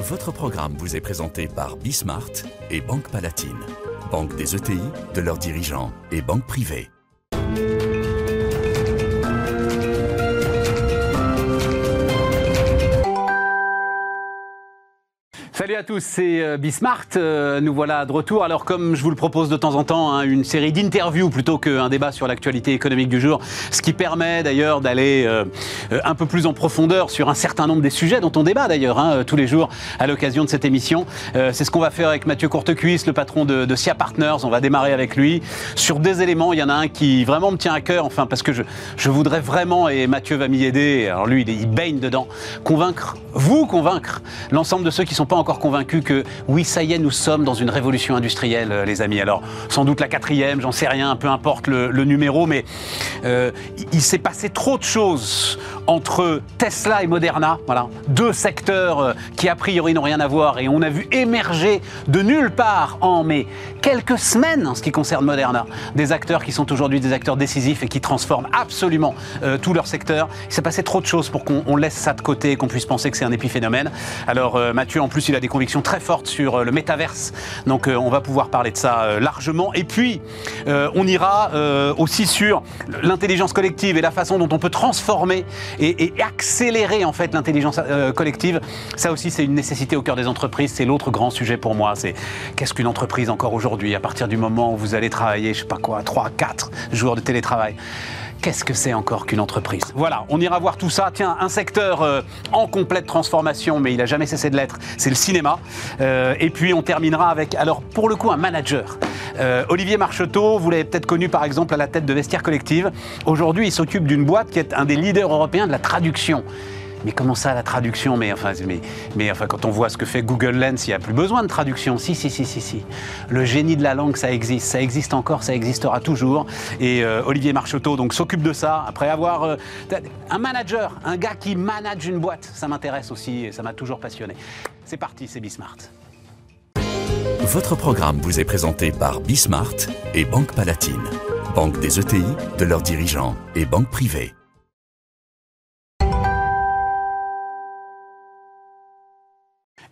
Votre programme vous est présenté par Bismart et Banque Palatine, banque des ETI, de leurs dirigeants et banque privée. Salut à tous, c'est euh, Bismart. Euh, nous voilà de retour. Alors, comme je vous le propose de temps en temps, hein, une série d'interviews plutôt qu'un débat sur l'actualité économique du jour, ce qui permet d'ailleurs d'aller euh, un peu plus en profondeur sur un certain nombre des sujets dont on débat d'ailleurs hein, tous les jours à l'occasion de cette émission. c'est ce qu'on va faire avec Mathieu Courtecuisse, le patron de, SIA Partners. On va démarrer avec lui sur des éléments. Il y en a un qui vraiment me tient à cœur, enfin, parce que je, je voudrais vraiment, et Mathieu va m'y aider, alors lui, il, il baigne dedans, convaincre, vous convaincre l'ensemble de ceux qui ne sont pas encore convaincu que oui, ça y est, nous sommes dans une révolution industrielle, euh, les amis. Alors, sans doute la quatrième, j'en sais rien, peu importe le, numéro, mais euh, il s'est passé trop de choses entre Tesla et Moderna, voilà, deux secteurs euh, qui a priori n'ont rien à voir, et on a vu émerger de nulle part en mai quelques semaines en ce qui concerne Moderna, des acteurs qui sont aujourd'hui des acteurs décisifs et qui transforment absolument tout leur secteur. Il s'est passé trop de choses pour qu'on laisse ça de côté et qu'on puisse penser que c'est un épiphénomène. Alors Mathieu, en plus, il a des convictions très fortes sur euh, le métaverse. Donc euh, on va pouvoir parler de ça euh, largement. Et puis, on ira aussi sur l'intelligence collective et la façon dont on peut transformer et, accélérer en fait l'intelligence collective. Ça aussi, c'est une nécessité au cœur des entreprises. C'est l'autre grand sujet pour moi. C'est qu'est-ce qu'une entreprise encore aujourd'hui à partir du moment où vous allez travailler, je sais pas quoi, 3, 4 jours de télétravail. Qu'est-ce que c'est encore qu'une entreprise? Voilà, on ira voir tout ça. Tiens, un secteur euh, en complète transformation, mais il n'a jamais cessé de l'être, c'est le cinéma. Euh, et puis on terminera avec, alors pour le coup, un manager. Euh, Olivier Marcheteau, vous l'avez peut-être connu par exemple à la tête de Vestiaire Collective. Aujourd'hui, il s'occupe d'une boîte qui est un des leaders européens de la traduction. Mais comment ça, la traduction? Mais enfin, mais, enfin, quand on voit ce que fait Google Lens, il n'y a plus besoin de traduction. Si, si, si, si, si. Le génie de la langue, ça existe. Ça existe encore, ça existera toujours. Et euh, Olivier Marcheteau donc, s'occupe de ça. Après avoir euh, un manager, un gars qui manage une boîte, ça m'intéresse aussi et ça m'a toujours passionné. C'est parti, c'est Bismart. Votre programme vous est présenté par Bismart et Banque Palatine, banque des ETI, de leurs dirigeants et banque privée.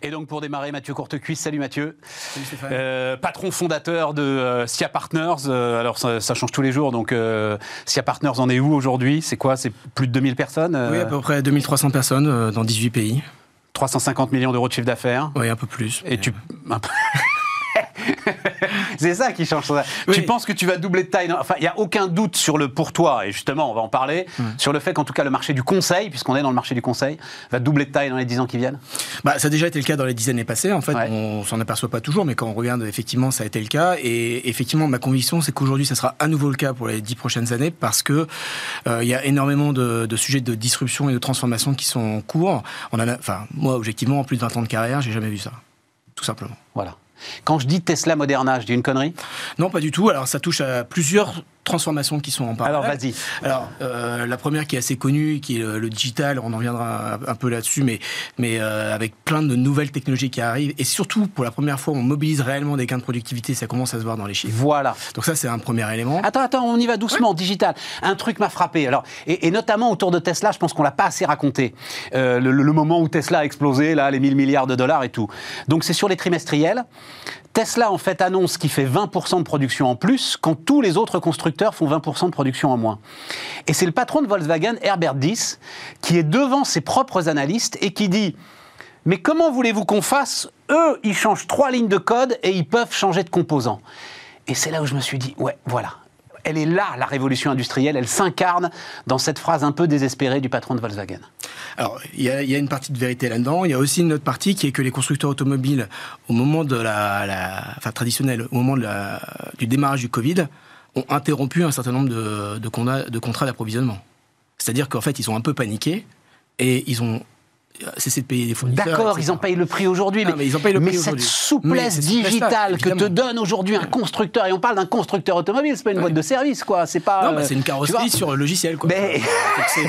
Et donc pour démarrer, Mathieu Courtecuisse. Salut Mathieu. Salut Stéphane. Euh, patron fondateur de euh, SIA Partners. Euh, alors ça, change tous les jours. Donc SIA Partners en est où aujourd'hui? C'est quoi? C'est plus de 2000 personnes Oui, à peu près 2300 personnes dans 18 pays. 350 millions d'euros de chiffre d'affaires. Oui, un peu plus. Et tu. c'est ça qui change. Tu penses que tu vas doubler de taille Enfin, il n'y a aucun doute sur le pour toi, et justement, on va en parler, sur le fait qu'en tout cas, le marché du conseil, puisqu'on est dans le marché du conseil, va doubler de taille dans les 10 ans qui viennent? Bah, Ça a déjà été le cas dans les 10 années passées. En fait, on s'en aperçoit pas toujours, mais quand on regarde, effectivement, ça a été le cas. Et effectivement, ma conviction, c'est qu'aujourd'hui, ça sera à nouveau le cas pour les 10 prochaines années, parce que euh, il y a énormément de, sujets de disruption et de transformation qui sont en cours. On a, enfin, moi, objectivement, en plus de 20 ans de carrière, j'ai jamais vu ça. Tout simplement. Voilà. Quand je dis Tesla Moderna, je dis une connerie? Non, pas du tout. Alors, ça touche à plusieurs transformations qui sont en parallèle. Alors vas-y. Alors euh, la première qui est assez connue, qui est le, digital, on en reviendra un, peu là-dessus, mais, mais euh, avec plein de nouvelles technologies qui arrivent, et surtout pour la première fois on mobilise réellement des gains de productivité, ça commence à se voir dans les chiffres. Voilà. Donc ça c'est un premier élément. Attends, attends, on y va doucement, digital. Un truc m'a frappé, alors, et, notamment autour de Tesla, je pense qu'on l'a pas assez raconté, euh, le, le, moment où Tesla a explosé, là, les 1000 milliards de dollars et tout. Donc c'est sur les trimestriels. Tesla en fait annonce qu'il fait 20% de production en plus quand tous les autres constructeurs font 20% de production en moins. Et c'est le patron de Volkswagen, Herbert Diess, qui est devant ses propres analystes et qui dit Mais comment voulez-vous qu'on fasse? Eux, ils changent trois lignes de code et ils peuvent changer de composants. Et c'est là où je me suis dit Ouais, voilà, elle est là, la révolution industrielle, elle s'incarne dans cette phrase un peu désespérée du patron de Volkswagen. Alors, il y, a une partie de vérité là-dedans. Il y a aussi une autre partie qui est que les constructeurs automobiles, au moment de la, enfin traditionnel, au moment du démarrage du Covid, ont interrompu un certain nombre de, de contrats d'approvisionnement. C'est-à-dire qu'en fait, ils sont un peu paniqués et ils ont cesser de payer des fournisseurs. D'accord, ils en payent le prix aujourd'hui, mais, ils payent le mais cette souplesse digitale que te donne aujourd'hui un constructeur, et on parle d'un constructeur automobile, c'est pas une boîte de service, quoi. C'est pas. Non, bah, c'est une carrosserie sur le logiciel, quoi. Mais...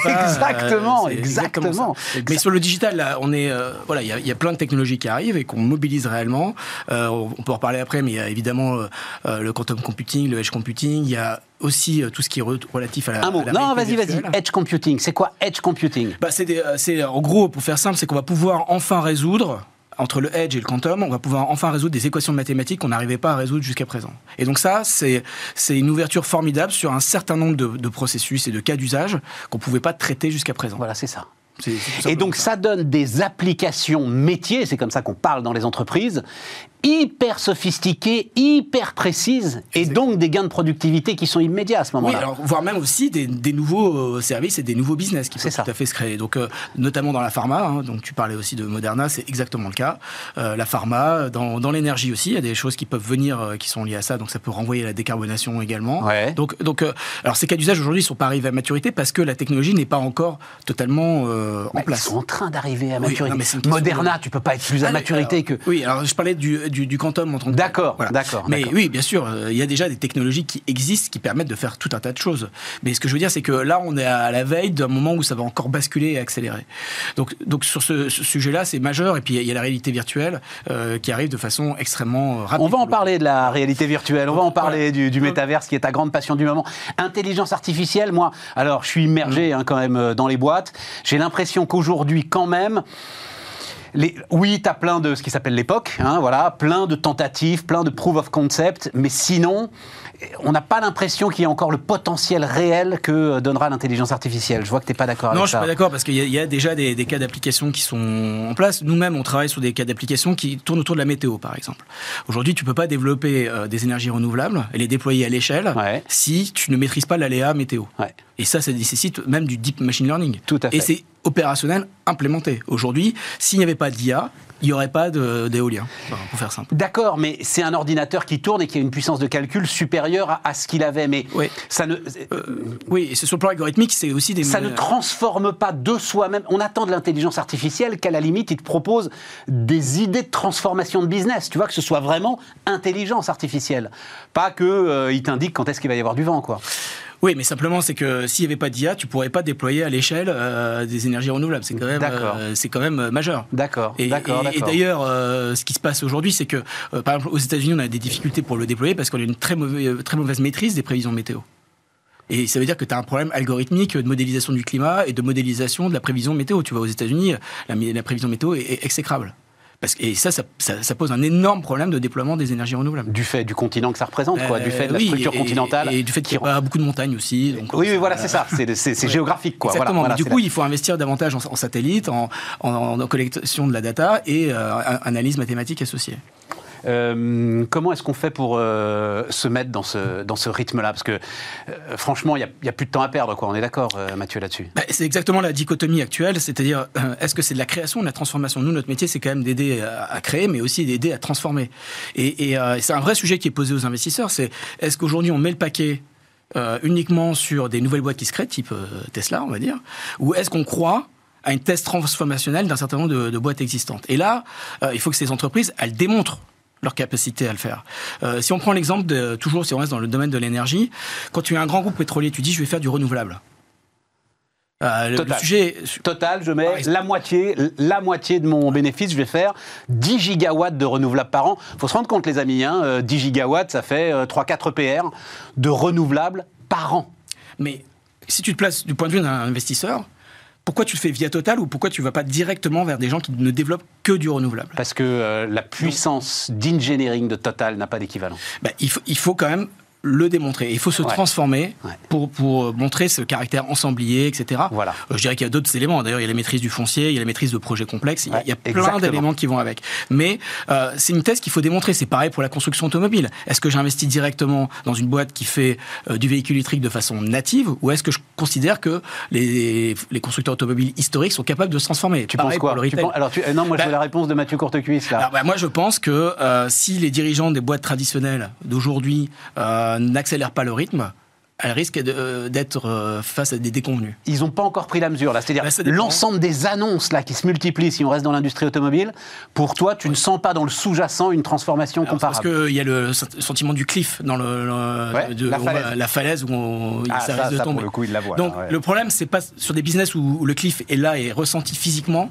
exactement, euh, exactement, Mais sur le digital, là, on est, euh, voilà, il y, a plein de technologies qui arrivent et qu'on mobilise réellement. Euh, on peut en reparler après, mais il y a évidemment le quantum computing, le edge computing, il y a aussi euh, tout ce qui est relatif à la. Un mot. non, vas-y, vas-y. Edge computing. C'est quoi edge computing? Bah, c'est, en gros, pour faire simple, c'est qu'on va pouvoir enfin résoudre entre le edge et le quantum, on va pouvoir enfin résoudre des équations mathématiques qu'on n'arrivait pas à résoudre jusqu'à présent. Et donc ça, c'est une ouverture formidable sur un certain nombre de, de processus et de cas d'usage qu'on ne pouvait pas traiter jusqu'à présent. Voilà, c'est ça. Et donc ça donne des applications métiers, c'est comme ça qu'on parle dans les entreprises, hyper sophistiquées, hyper précises, et donc des gains de productivité qui sont immédiats à ce moment-là. Oui, alors, voire même aussi des, nouveaux euh, services et des nouveaux business qui peuvent tout à fait se créer. Donc, euh, notamment dans la pharma, hein, donc tu parlais aussi de Moderna, c'est exactement le cas. Euh, la pharma, dans, dans l'énergie aussi, il y a des choses qui peuvent venir qui sont liées à ça, donc ça peut renvoyer à la décarbonation également. Donc, donc alors ces cas d'usage aujourd'hui ne sont pas arrivés à maturité parce que la technologie n'est pas encore totalement en place. Ils sont en train d'arriver à maturité. Moderna, tu peux pas être plus à ah, maturité que. Oui, alors je parlais du, du, quantum en tant que. D'accord, d'accord. Mais oui, bien sûr, euh, il y a déjà des technologies qui existent qui permettent de faire tout un tas de choses. Mais ce que je veux dire, c'est que là, on est à la veille d'un moment où ça va encore basculer et accélérer. Donc, donc sur ce, sujet-là, c'est majeur. Et puis, il y a la réalité virtuelle euh, qui arrive de façon extrêmement rapide. On va en parler de la réalité virtuelle, on va en parler du, du métaverse qui est ta grande passion du moment. Intelligence artificielle, moi, alors je suis immergé hein, quand même euh, dans les boîtes. J'ai l'impression qu'aujourd'hui, quand même, oui, tu as plein de ce qui s'appelle l'époque, hein, voilà, plein de tentatives, plein de proof of concept, mais sinon, on n'a pas l'impression qu'il y a encore le potentiel réel que donnera l'intelligence artificielle. Je vois que tu n'es pas d'accord avec ça. Non, je suis pas d'accord parce qu'il y, a déjà des, cas d'application qui sont en place. Nous-mêmes, on travaille sur des cas d'application qui tournent autour de la météo, par exemple. Aujourd'hui, tu ne peux pas développer euh, des énergies renouvelables et les déployer à l'échelle si tu ne maîtrises pas l'aléa météo. Et ça, ça nécessite même du deep machine learning. Tout à fait. Et c'est opérationnel implémenté. Aujourd'hui, s'il n'y avait pas d'IA, il n'y aurait pas d'éolien, pour faire simple. D'accord, mais c'est un ordinateur qui tourne et qui a une puissance de calcul supérieure à, ce qu'il avait. Mais oui. ça ne. Euh, oui, et sur le plan algorithmique, c'est aussi des. Ça ne transforme pas de soi-même. On attend de l'intelligence artificielle qu'à la limite, il te propose des idées de transformation de business. Tu vois, que ce soit vraiment intelligence artificielle. Pas qu'il euh, il t'indique quand est-ce qu'il va y avoir du vent, quoi. Oui, mais simplement, c'est que s'il n'y avait pas d'IA, tu pourrais pas déployer à l'échelle euh, des énergies renouvelables. C'est quand même, euh, c'est quand même euh, majeur. D'accord. Et, et, d'ailleurs, ce qui se passe aujourd'hui, c'est que, par exemple, aux États-Unis, on a des difficultés pour le déployer parce qu'on a une très mauvaise, très mauvaise maîtrise des prévisions météo. Et ça veut dire que tu as un problème algorithmique de modélisation du climat et de modélisation de la prévision météo. Tu vois, aux États-Unis, la, la, prévision météo est exécrable. Parce et ça, ça, pose un énorme problème de déploiement des énergies renouvelables. Du fait du continent que ça représente, quoi, du fait de la structure continentale. Et, du fait qu'il y a beaucoup de montagnes aussi. Donc, oui, voilà, c'est ça, c'est géographique. Quoi. Exactement. Voilà, du coup, il faut investir davantage en, satellite, en, en, collection de la data et euh, analyse mathématique associée. Euh, comment est-ce qu'on fait pour euh, se mettre dans ce, dans ce rythme-là? Parce que euh, franchement, il n'y a, plus de temps à perdre, quoi. on est d'accord, Mathieu, là-dessus? Bah, C'est exactement la dichotomie actuelle, c'est-à-dire est-ce que c'est de la création ou de la transformation? Nous, notre métier, c'est quand même d'aider à, créer, mais aussi d'aider à transformer. Et, c'est un vrai sujet qui est posé aux investisseurs, c'est est-ce qu'aujourd'hui on met le paquet uniquement sur des nouvelles boîtes qui se créent, type Tesla, on va dire, ou est-ce qu'on croit à une thèse transformationnelle d'un certain nombre de, de, boîtes existantes? Et là, il faut que ces entreprises, elles démontrent leur capacité à le faire. Euh, si on prend l'exemple de, toujours si on reste dans le domaine de l'énergie, quand tu es un grand groupe pétrolier, tu dis je vais faire du renouvelable. Euh, Total. Le sujet... Total, je mets la moitié, la moitié de mon bénéfice, je vais faire 10 gigawatts de renouvelables par an. Il faut se rendre compte, les amis, hein, 10 euh, gigawatts, ça fait 3-4 PR de renouvelables par an. Mais si tu te places du point de vue d'un investisseur, pourquoi tu le fais via Total ou pourquoi tu ne vas pas directement vers des gens qui ne développent que du renouvelable? Parce que euh, la puissance d'engineering de Total n'a pas d'équivalent. Bah, il, faut, il faut quand même le démontrer. Il faut se transformer Pour, pour montrer ce caractère ensemblier, etc. Voilà. Euh, je dirais qu'il y a d'autres éléments. D'ailleurs, il y a la maîtrise du foncier, il y a la maîtrise de projets complexes. Il y a, plein d'éléments qui vont avec. Mais euh, c'est une thèse qu'il faut démontrer. C'est pareil pour la construction automobile. Est-ce que j'investis directement dans une boîte qui fait euh, du véhicule électrique de façon native ou est-ce que je considère que les, les, constructeurs automobiles historiques sont capables de se transformer? Tu penses quoi? Alors, non, moi, je veux bah la réponse de Mathieu Courtecuisse. Là. Bah, moi, je pense que si les dirigeants des boîtes traditionnelles d'aujourd'hui n'accélèrent pas le rythme, elle risque euh, d'être euh, face à des déconvenus. Ils n'ont pas encore pris la mesure, là. C'est-à-dire bah, l'ensemble des annonces là qui se multiplient si on reste dans l'industrie automobile. Pour toi, tu ne sens pas dans le sous-jacent une transformation comparable. Parce qu'il y a le sentiment du cliff dans le, la, falaise. où, ah, ça, risque de tomber. le coup, il la voit. Donc le problème, c'est pas sur des business où, le cliff est là et ressenti physiquement.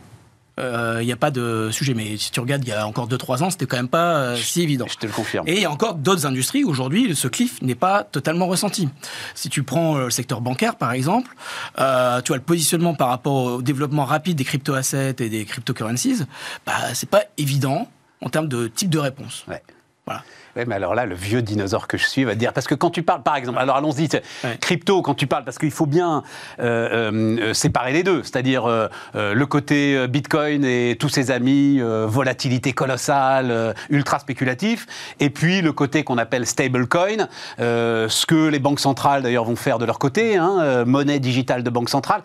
Il n'y a pas de sujet. Mais si tu regardes, il y a encore 2-3 ans, c'était quand même pas si évident. Je te le confirme. Et il y a encore d'autres industries où aujourd'hui, ce cliff n'est pas totalement ressenti. Si tu prends le secteur bancaire, par exemple, tu vois le positionnement par rapport au développement rapide des crypto-assets et des cryptocurrencies, bah, c'est pas évident en termes de type de réponse. Ouais. Voilà. Mais alors là, le vieux dinosaure que je suis va dire, parce que quand tu parles, par exemple, alors allons-y, crypto, quand tu parles, parce qu'il faut bien euh, euh, séparer les deux, c'est-à-dire euh, le côté Bitcoin et tous ses amis, volatilité colossale, ultra spéculatif, et puis le côté qu'on appelle stablecoin, ce que les banques centrales d'ailleurs vont faire de leur côté, hein, monnaie digitale de banque centrale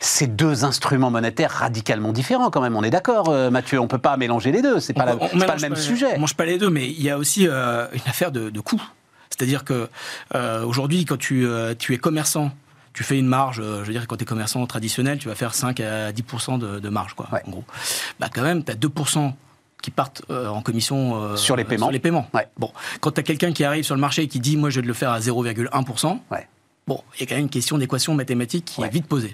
c'est deux instruments monétaires radicalement différents quand même. On est d'accord, euh, Mathieu. On peut pas mélanger les deux. C'est pas, pas le même sujet. On mange pas les deux, mais il y a aussi euh, une affaire de, de coût. C'est-à-dire que euh, aujourd'hui, quand tu, tu es commerçant tu fais une marge, je veux dire, quand tu es commerçant traditionnel, tu vas faire 5 à 10% de, marge, quoi, en gros. Bah, quand même, tu as 2% qui partent en commission sur les paiements. Sur les paiements. Bon, quand tu as quelqu'un qui arrive sur le marché et qui dit, moi, je vais le faire à 0,1%, ouais. Bon, il y a quand même une question d'équation mathématique qui est vite posée.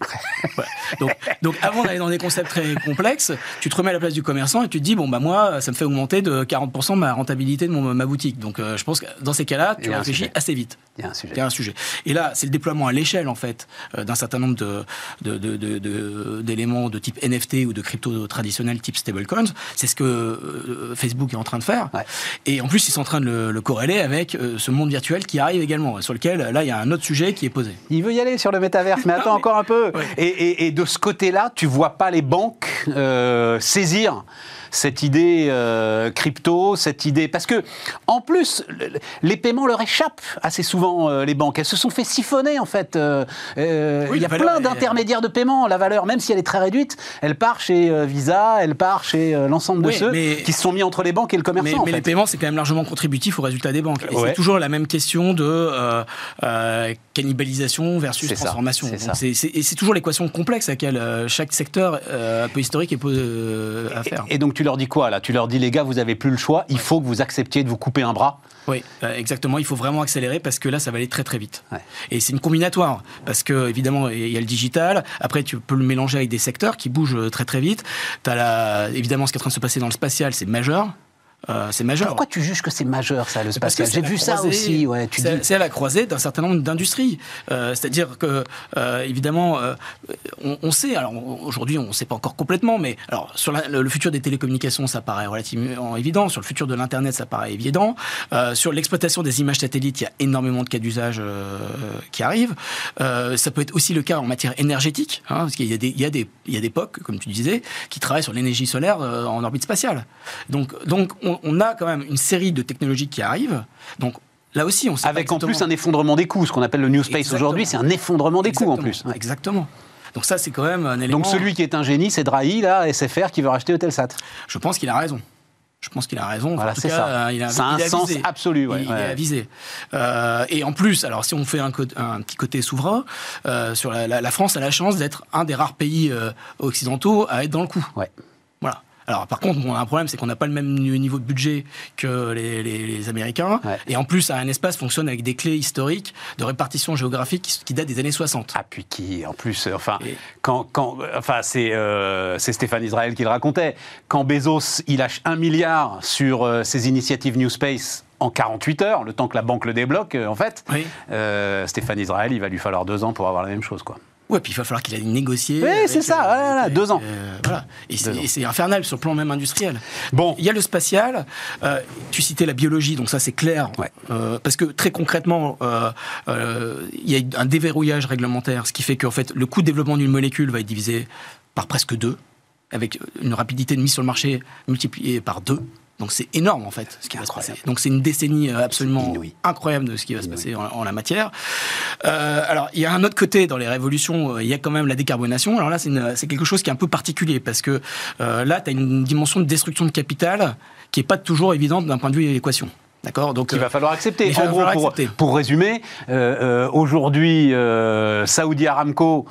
donc, donc, avant d'aller dans des concepts très complexes, tu te remets à la place du commerçant et tu te dis, bon, bah moi, ça me fait augmenter de 40% ma rentabilité de mon, ma boutique. Donc euh, je pense que dans ces cas-là, tu réfléchis assez vite. Il y a un sujet. Il y a un sujet. Et là, c'est le déploiement à l'échelle, en fait, euh, d'un certain nombre d'éléments de, de, de, type NFT ou de crypto traditionnels type stablecoins. C'est ce que euh, Facebook est en train de faire. Et en plus, ils sont en train de le, le corréler avec ce monde virtuel qui arrive également, sur lequel, là, il y a un autre sujet qui est posé. Il veut y aller sur le métaverse, mais attends encore un peu. Et, de ce côté-là, tu vois pas les banques euh, saisir cette idée euh, crypto, cette idée. Parce que, en plus, les paiements leur échappent assez souvent, euh, les banques. Elles se sont fait siphonner, en fait. Euh, il y a plein d'intermédiaires de paiement. La valeur, même si elle est très réduite, elle part chez Visa, elle part chez l'ensemble de ceux qui se sont mis entre les banques et le commerçant. Mais, les paiements, c'est quand même largement contributif au résultat des banques. Et c'est toujours la même question de cannibalisation versus transformation. C'est toujours l'équation complexe à laquelle chaque secteur un peu historique est à faire. Et, et donc, tu leur dis quoi là? Tu leur dis les gars, vous avez plus le choix, il faut que vous acceptiez de vous couper un bras oui, euh, exactement. Il faut vraiment accélérer parce que là, ça va aller très très vite. Et c'est une combinatoire parce que évidemment, il y a le digital. Après, tu peux le mélanger avec des secteurs qui bougent très très vite. As la... évidemment ce qui est en train de se passer dans le spatial, c'est majeur. Euh, c'est majeur. Pourquoi tu juges que c'est majeur, ça, le spatial J'ai vu ça aussi. Ouais, c'est à la croisée d'un certain nombre d'industries. Euh, c'est-à-dire que, euh, évidemment, on, sait, alors aujourd'hui, on ne sait pas encore complètement, mais alors, sur le, futur des télécommunications, ça paraît relativement évident. Sur le futur de l'Internet, ça paraît évident. sur l'exploitation des images satellites, il y a énormément de cas d'usage qui arrivent. ça peut être aussi le cas en matière énergétique, hein, parce qu'il y a des, il y a des, il y a des POC, comme tu disais, qui travaillent sur l'énergie solaire en orbite spatiale. Donc, donc on, on, a quand même une série de technologies qui arrivent. Donc, Là aussi, on sait Avec en plus un effondrement des coûts, ce qu'on appelle le New Space aujourd'hui, c'est un effondrement des coûts en plus. Exactement. Donc ça, c'est quand même un élément... Donc celui qui est un génie, c'est Drahi, là, SFR, qui veut racheter Eutelsat. Je pense qu'il a raison. Je pense qu'il a raison. Voilà, c'est ça. Euh, il a, ça a un sens absolu. Ouais, il, est avisé. Euh, et en plus, alors si on fait un, un petit côté souverain, euh, sur la, la, France a la chance d'être un des rares pays euh, occidentaux à être dans le coup. Ouais. Voilà. Alors par contre, on a un problème, c'est qu'on n'a pas le même niveau de budget que les, Américains. Et en plus, un espace fonctionne avec des clés historiques de répartition géographique qui, datent des années 60. Ah puis qui, en plus, euh, enfin, quand, quand, enfin, c'est euh, c'est Stéphane Israël qui le racontait. Quand Bezos il lâche un milliard sur euh, ses initiatives New Space en 48 heures, le temps que la banque le débloque, en fait, Stéphane Israël, il va lui falloir deux ans pour avoir la même chose, quoi. Ouais, puis il va falloir qu'il aille négocier. Oui, c'est ça, voilà, deux ans. Euh, voilà. Et c'est infernal sur le plan même industriel. Bon. Il y a le spatial, euh, tu citais la biologie, donc ça c'est clair. Euh, parce que très concrètement, il y a un déverrouillage réglementaire, ce qui fait qu'en fait, le coût de développement d'une molécule va être divisé par presque deux, avec une rapidité de mise sur le marché multipliée par deux. Donc c'est énorme en fait ce qui va se passer. Donc c'est une décennie euh, absolument incroyable de ce qui va se passer en, la matière. Euh, alors il y a un autre côté dans les révolutions, euh, il y a quand même la décarbonation. Alors là c'est quelque chose qui est un peu particulier parce que là tu as une dimension de destruction de capital qui est pas toujours évidente d'un point de vue de l'équation. D'accord Donc il va falloir accepter. En gros, pour, pour, résumer, aujourd'hui, Saudi Aramco,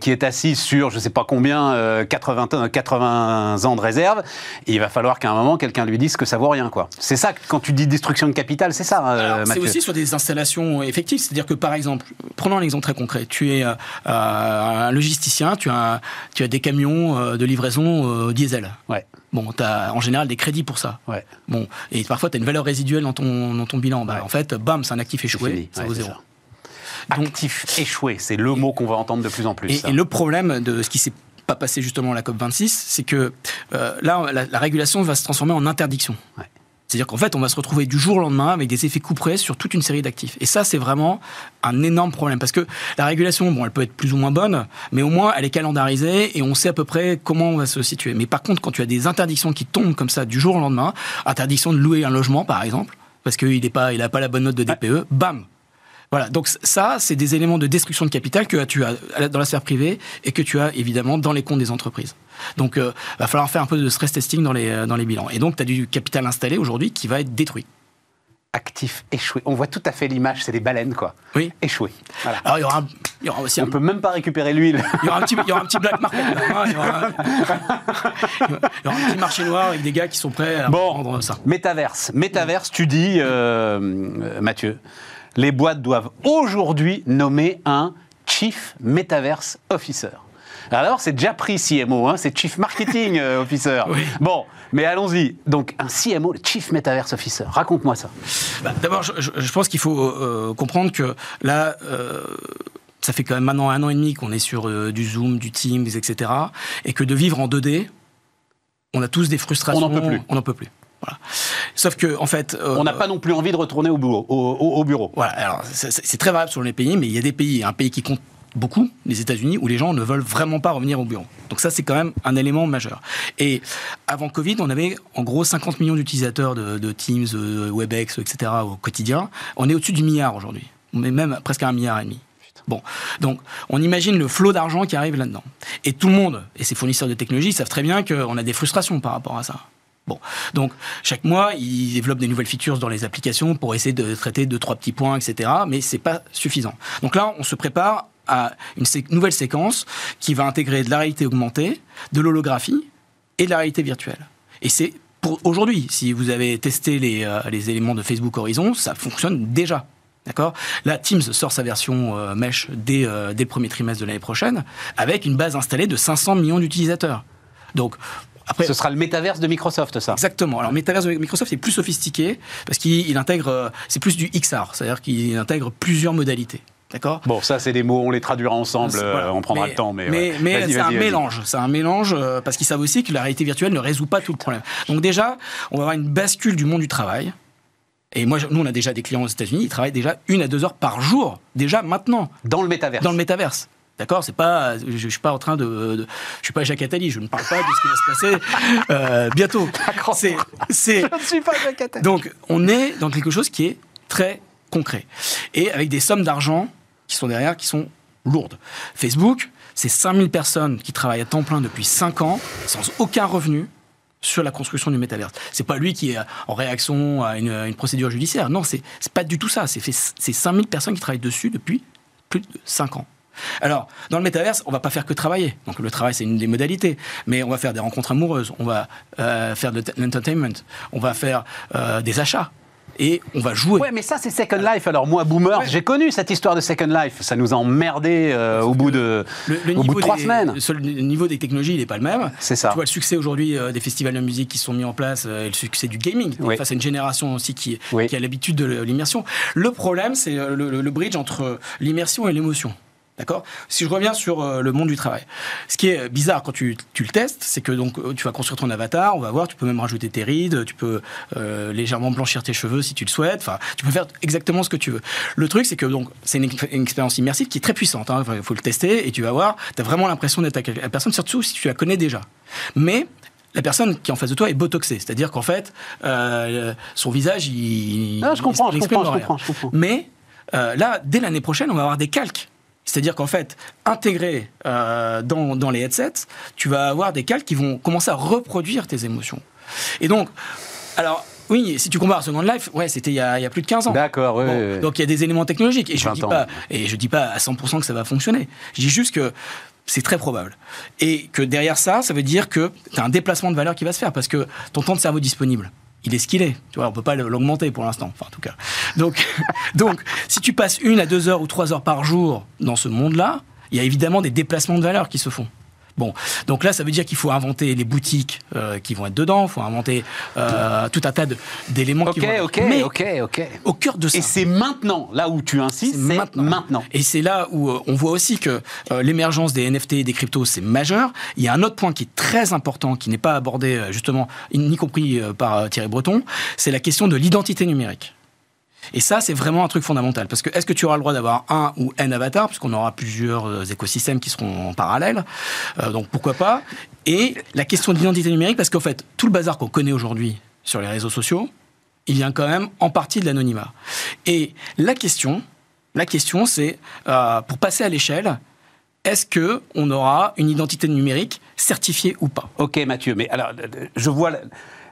qui est assis sur je ne sais pas combien, 80, 80 ans de réserve, il va falloir qu'à un moment quelqu'un lui dise que ça vaut rien. quoi. C'est ça, quand tu dis destruction de capital, c'est ça, C'est aussi sur des installations effectives. C'est-à-dire que par exemple, prenons un exemple très concret. Tu es un logisticien, tu as, tu as des camions de livraison diesel. Ouais. Bon, tu as en général des crédits pour ça. Ouais. Bon, et parfois tu as une valeur résiduelle dans ton, dans ton bilan. Bah, En fait, bam, c'est un actif échoué, ça vaut zéro. actif échoué, c'est le mot qu'on va entendre de plus en plus. Et, le problème de ce qui s'est pas passé justement à la COP26, c'est que euh, là, la, la, régulation va se transformer en interdiction. Ouais. C'est-à-dire qu'en fait, on va se retrouver du jour au lendemain avec des effets couperés sur toute une série d'actifs. Et ça, c'est vraiment un énorme problème. Parce que la régulation, bon, elle peut être plus ou moins bonne, mais au moins, elle est calendarisée et on sait à peu près comment on va se situer. Mais par contre, quand tu as des interdictions qui tombent comme ça du jour au lendemain, interdiction de louer un logement, par exemple, parce qu'il n'a pas, il pas la bonne note de DPE, bam, voilà, donc ça, c'est des éléments de destruction de capital que tu as dans la sphère privée et que tu as évidemment dans les comptes des entreprises. Donc, il euh, va falloir faire un peu de stress testing dans les, euh, dans les bilans. Et donc, tu as du capital installé aujourd'hui qui va être détruit actif échoué. On voit tout à fait l'image, c'est des baleines, quoi. Oui. Échoué. Voilà. Alors, il y aura, il y aura aussi On ne peut même pas récupérer l'huile. Il y aura un petit, il y aura un petit black market. Hein, il, y aura, il, y aura, un petit marché noir avec des gars qui sont prêts à bon, prendre ça. Métaverse. Métaverse, tu dis, euh, Mathieu, les boîtes doivent aujourd'hui nommer un Chief Metaverse Officer. Alors, c'est déjà pris CMO, hein, c'est Chief Marketing euh, Officer. Oui. Bon, mais allons-y. Donc, un CMO, le Chief Metaverse Officer, raconte-moi ça. Bah, D'abord, je, je, pense qu'il faut euh, comprendre que là, euh, ça fait quand même maintenant un an et demi qu'on est sur euh, du Zoom, du Teams, etc. Et que de vivre en 2D, on a tous des frustrations. On n'en peut plus. On n'en peut plus. Voilà. Sauf que, en fait, euh, on n'a pas non plus envie de retourner au bureau. Au, au, au bureau. Voilà. Alors, c'est très variable sur les pays, mais il y a des pays, un pays qui compte beaucoup, les États-Unis, où les gens ne veulent vraiment pas revenir au bureau. Donc ça, c'est quand même un élément majeur. Et avant Covid, on avait en gros 50 millions d'utilisateurs de, de, Teams, de Webex, etc. au quotidien. On est au-dessus du milliard aujourd'hui. Est même presque à un milliard et demi. Bon, donc on imagine le flot d'argent qui arrive là-dedans. Et tout le monde, et ces fournisseurs de technologie, savent très bien qu'on a des frustrations par rapport à ça. Bon, donc chaque mois, ils développent des nouvelles features dans les applications pour essayer de traiter deux trois petits points, etc. Mais c'est pas suffisant. Donc là, on se prépare à une nouvelle séquence qui va intégrer de la réalité augmentée, de l'holographie et de la réalité virtuelle. Et c'est pour aujourd'hui, si vous avez testé les, euh, éléments de Facebook Horizon, ça fonctionne déjà. D'accord? Là, Teams sort sa version euh, Mesh dès, euh, dès le premier trimestre de l'année prochaine, avec une base installée de 500 millions d'utilisateurs. Donc, après, ce sera le métaverse de Microsoft, ça. Exactement. Alors, le métaverse de Microsoft est plus sophistiqué parce qu'il intègre, c'est plus du XR, c'est-à-dire qu'il intègre plusieurs modalités. D'accord? Bon, ça, c'est des mots, on les traduira ensemble, voilà. euh, on prendra mais, le temps. Mais, mais, mais c'est un mélange. C'est un mélange euh, parce qu'ils savent aussi que la réalité virtuelle ne résout pas tout le problème. Donc, déjà, on va avoir une bascule du monde du travail. Et moi, nous, on a déjà des clients aux États-Unis, ils travaillent déjà une à deux heures par jour, déjà maintenant. Dans le métaverse. Dans le métaverse. D'accord, c'est pas, je, je, suis pas en train de, de, je suis pas Jacques Attali, je ne parle pas de ce qui va se passer euh, bientôt. C'est, c'est. Je ne suis pas Jacques Attali. Donc, on est dans quelque chose qui est très concret et avec des sommes d'argent qui sont derrière, qui sont lourdes. Facebook, c'est 5000 personnes qui travaillent à temps plein depuis 5 ans, sans aucun revenu, sur la construction du métaverse. C'est pas lui qui est en réaction à une, à une procédure judiciaire. Non, c'est pas du tout ça. C'est 5000 personnes qui travaillent dessus depuis plus de 5 ans. Alors, dans le métaverse, on va pas faire que travailler. Donc, le travail, c'est une des modalités. Mais on va faire des rencontres amoureuses, on va euh, faire de l'entertainment, on va faire euh, des achats et on va jouer. Ouais, mais ça, c'est Second Life. Alors, moi, boomer, ouais. j'ai connu cette histoire de Second Life. Ça nous a emmerdé euh, au bout de, le, le au bout de trois des, semaines. Le niveau des technologies, il n'est pas le même. C'est ça. Tu vois, le succès aujourd'hui euh, des festivals de musique qui sont mis en place, euh, et le succès du gaming, oui. face à une génération aussi qui, oui. qui a l'habitude de l'immersion. Le problème, c'est le, bridge entre l'immersion et l'émotion. D'accord? Si je reviens sur euh, le monde du travail, ce qui est bizarre quand tu, tu le testes, c'est que donc euh, tu vas construire ton avatar, on va voir, tu peux même rajouter tes rides, tu peux euh, légèrement blanchir tes cheveux si tu le souhaites, enfin, tu peux faire exactement ce que tu veux. Le truc, c'est que donc c'est une, une, expérience immersive qui est très puissante. Il hein, faut le tester et tu vas voir, tu as vraiment l'impression d'être avec la personne, surtout si tu la connais déjà. Mais la personne qui est en face de toi est botoxée, c'est-à-dire qu'en fait, euh, son visage, il. Non, je comprends, je, comprends je, comprends, je comprends. Mais euh, là, dès l'année prochaine, on va avoir des calques c'est-à-dire qu'en fait, intégré euh, dans, dans, les headsets, tu vas avoir des calques qui vont commencer à reproduire tes émotions. Et donc, alors, Oui, si tu compares à Second Life, ouais, c'était il, y a plus de 15 ans. D'accord, oui, Donc il y a des éléments technologiques. Et je ne dis, pas, et je dis pas à 100% que ça va fonctionner. Je dis juste que c'est très probable. Et que derrière ça, ça veut dire que tu as un déplacement de valeur qui va se faire parce que ton temps de cerveau disponible, il est ce qu'il est. Tu vois, on peut pas l'augmenter pour l'instant, enfin en tout cas. Donc, donc, si tu passes une à deux heures ou trois heures par jour dans ce monde-là, il y a évidemment des déplacements de valeur qui se font. Bon, donc là, ça veut dire qu'il faut inventer les boutiques euh, qui vont être dedans, il faut inventer euh, tout un tas d'éléments qui vont être... Ok, Mais ok, ok. Au cœur de ça. Et c'est maintenant, là où tu insistes, c'est maintenant. maintenant. Et c'est là où euh, on voit aussi que l'émergence des NFT et des cryptos, c'est majeur. Il y a un autre point qui est très important, qui n'est pas abordé justement, ni compris par Thierry Breton, c'est la question de l'identité numérique. Et ça, c'est vraiment un truc fondamental. Parce que est-ce que tu auras le droit d'avoir un ou n avatars, puisqu'on aura plusieurs euh, écosystèmes qui seront en parallèle. Euh, donc pourquoi pas? Et la question de l'identité numérique, parce qu'en fait, tout le bazar qu'on connaît aujourd'hui sur les réseaux sociaux, il vient quand même en partie de l'anonymat. Et la question, la question, c'est euh, pour passer à l'échelle, est-ce que on aura une identité numérique certifiée ou pas? Ok, Mathieu. Mais alors, je vois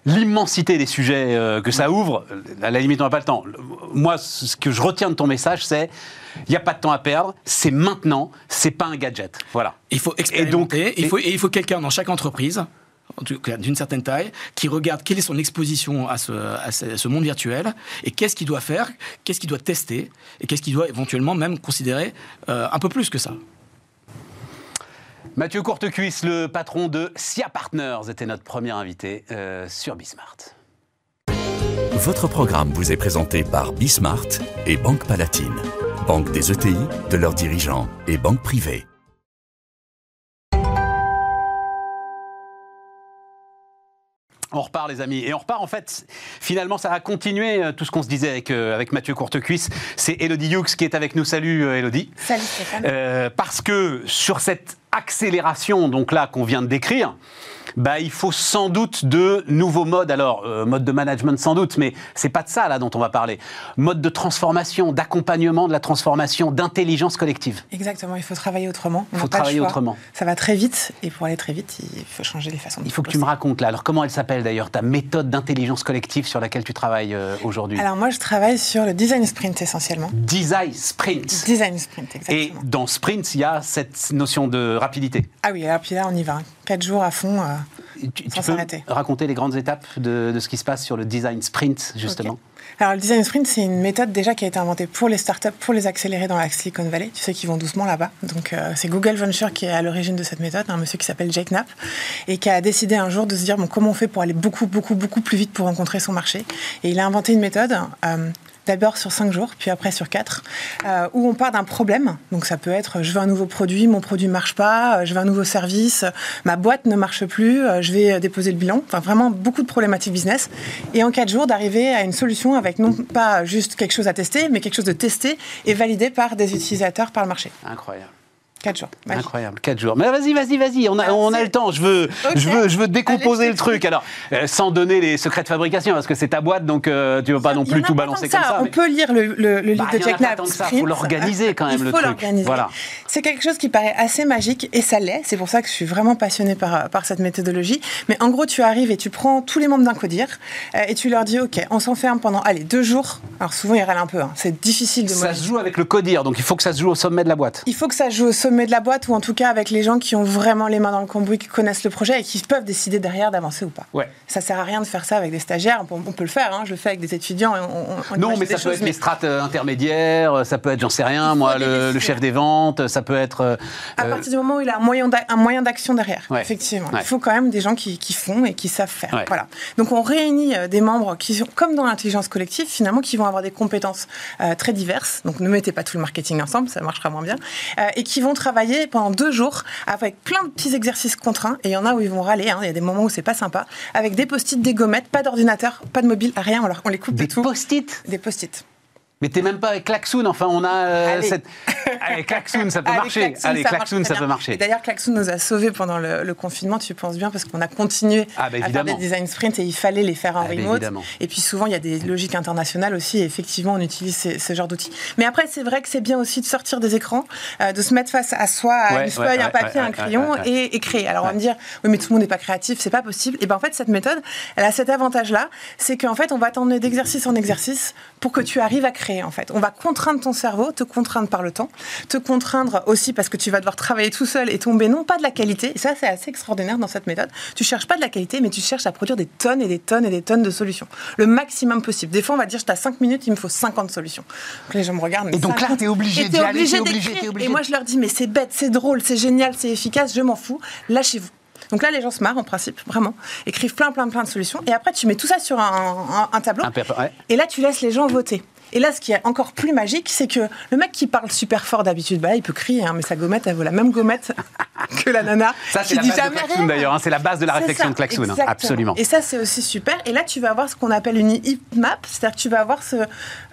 l'immensité des sujets euh, que ça ouvre, à la limite, on n'a pas le temps. Moi, ce que je retiens de ton message, c'est il n'y a pas de temps à perdre, c'est maintenant, c'est pas un gadget. Voilà. Il faut expérimenter, et, donc, il faut, il faut quelqu'un dans chaque entreprise d'une certaine taille, qui regarde quelle est son exposition à ce, monde virtuel et qu'est-ce qu'il doit faire, qu'est-ce qu'il doit tester et qu'est-ce qu'il doit éventuellement même considérer euh, un peu plus que ça. Mathieu Courtecuisse, le patron de SIA Partners, était notre premier invité euh, sur Bismart. Votre programme vous est présenté par Bismart et Banque Palatine, banque des ETI, de leurs dirigeants et banque privée. On repart les amis, et on repart en fait, finalement ça a continué euh, tout ce qu'on se disait avec, euh, avec Mathieu Courtecuisse, c'est Elodie Hughes qui est avec nous, salut Elodie. Salut Stéphane. parce que sur cette accélération donc là qu'on vient de décrire, bah, il faut sans doute de nouveaux modes. Alors, euh, mode de management sans doute, mais c'est pas de ça là dont on va parler. Mode de transformation, d'accompagnement de la transformation, d'intelligence collective. Exactement, il faut travailler autrement. Il faut travailler autrement. Ça va très vite, et pour aller très vite, il faut changer les façons de Il faut que tu me racontes là. Alors, comment elle s'appelle d'ailleurs, ta méthode d'intelligence collective sur laquelle tu travailles euh, aujourd'hui? Alors, moi, je travaille sur le design sprint essentiellement. Design sprint Design sprint, exactement. Et dans sprint, il y a cette notion de rapidité. Ah oui, alors puis là, on y va. Jours à fond. Euh, tu, sans peux raconter les grandes étapes de, ce qui se passe sur le design sprint, justement? Alors, le design sprint, c'est une méthode déjà qui a été inventée pour les startups, pour les accélérer dans la Silicon Valley. Tu sais qu'ils vont doucement là-bas. Donc, euh, c'est Google Venture qui est à l'origine de cette méthode, un monsieur qui s'appelle Jake Knapp, et qui a décidé un jour de se dire bon, comment on fait pour aller beaucoup, beaucoup, beaucoup plus vite pour rencontrer son marché? Et il a inventé une méthode euh, d'abord sur cinq jours, puis après sur quatre, euh, où on part d'un problème. Donc ça peut être je veux un nouveau produit, mon produit ne marche pas, euh, je veux un nouveau service, ma boîte ne marche plus, euh, je vais déposer le bilan. Enfin vraiment beaucoup de problématiques business. Et en quatre jours d'arriver à une solution avec non pas juste quelque chose à tester, mais quelque chose de testé et validé par des utilisateurs, par le marché. Incroyable. 4 jours. Incroyable, 4 jours. Mais vas-y, vas-y, vas-y, on a, on a le temps. Je veux, je veux, je veux décomposer le truc. Alors, euh, sans donner les secrets de fabrication, parce que c'est ta boîte, donc euh, tu ne veux pas non plus tout balancer comme ça. On peut lire le, le, livre bah, de Jack Knapp. Il faut l'organiser quand même, il le faut l'organiser. Voilà. C'est quelque chose qui paraît assez magique, et ça l'est. C'est pour ça que je suis vraiment passionnée par, par cette méthodologie. Mais en gros, tu arrives et tu prends tous les membres d'un codir, euh, et tu leur dis, OK, on s'enferme pendant, allez, deux jours. Alors souvent, ils râlent un peu. Hein. C'est difficile de Ça se joue avec le codir, donc il faut que ça se joue au sommet de la boîte. Il faut que ça se joue au sommet de la boîte, ou en tout cas avec les gens qui ont vraiment les mains dans le cambouis, qui connaissent le projet et qui peuvent décider derrière d'avancer ou pas. Ouais. Ça sert à rien de faire ça avec des stagiaires. On, peut le faire. Hein. Je le fais avec des étudiants. non, mais ça peut être les strates euh, intermédiaires. Ça peut être, j'en sais rien, moi, le, chef des ventes. Ça peut être. Euh, à partir du moment où il a un moyen d'action derrière. Effectivement. Il faut quand même des gens qui, font et qui savent faire. Voilà. Donc on réunit euh, des membres qui sont comme dans l'intelligence collective finalement, qui vont avoir des compétences très diverses. Donc ne mettez pas tout le marketing ensemble, ça marchera moins bien. et qui vont travailler pendant deux jours avec plein de petits exercices contraints. Et il y en a où ils vont râler. Hein. Il y a des moments où c'est pas sympa. Avec des post-it, des gommettes, pas d'ordinateur, pas de mobile, rien. On, on les coupe des de tout. Post-it? Des post-it. Mais t'es même pas avec Klaxoon, enfin on a euh, cette... Allez, Klaxoon, ça peut marcher. Allez, Klaxoon, ça, peut marcher. D'ailleurs, Klaxoon nous a sauvés pendant le, confinement, tu penses bien, parce qu'on a continué ah, bah, à faire des design sprints et il fallait les faire en ah, bah, remote. et puis souvent, il y a des logiques internationales aussi, et effectivement, on utilise ce genre d'outils. Mais après, c'est vrai que c'est bien aussi de sortir des écrans, euh, de se mettre face à soi, à une feuille, un papier, un crayon, et, créer. Alors on va me dire, oui, mais tout le monde n'est pas créatif, c'est pas possible. Et bien en fait, cette méthode, elle a cet avantage-là, c'est qu'en fait, on va t'emmener d'exercice en exercice pour que tu arrives à créer, en fait. On va contraindre ton cerveau, te contraindre par le temps, te contraindre aussi parce que tu vas devoir travailler tout seul et tomber non pas de la qualité, et ça c'est assez extraordinaire dans cette méthode, tu cherches pas de la qualité, mais tu cherches à produire des tonnes et des tonnes et des tonnes de solutions. Le maximum possible. Des fois, on va dire, je t'ai 5 minutes, il me faut 50 solutions. Donc les gens me regardent. et donc là, tu es obligé d'y aller, obligé, obligé, obligé. Et moi, je leur dis, mais c'est bête, c'est drôle, c'est génial, c'est efficace, je m'en fous, lâchez-vous. Donc là, les gens se marrent en principe, vraiment. Écrivent plein, plein, plein de solutions. Et après, tu mets tout ça sur un, tableau. Et là, tu laisses les gens voter. Et là, ce qui est encore plus magique, c'est que le mec qui parle super fort d'habitude, bah, il peut crier, hein, mais sa gommette, elle vaut la même gommette que la nana. Ça, c'est la base de Klaxoon d'ailleurs, hein, c'est la base de la réflexion de Klaxoon, absolument. Et ça, c'est aussi super. Et là, tu vas avoir ce qu'on appelle une heat map, c'est-à-dire que tu vas avoir ce,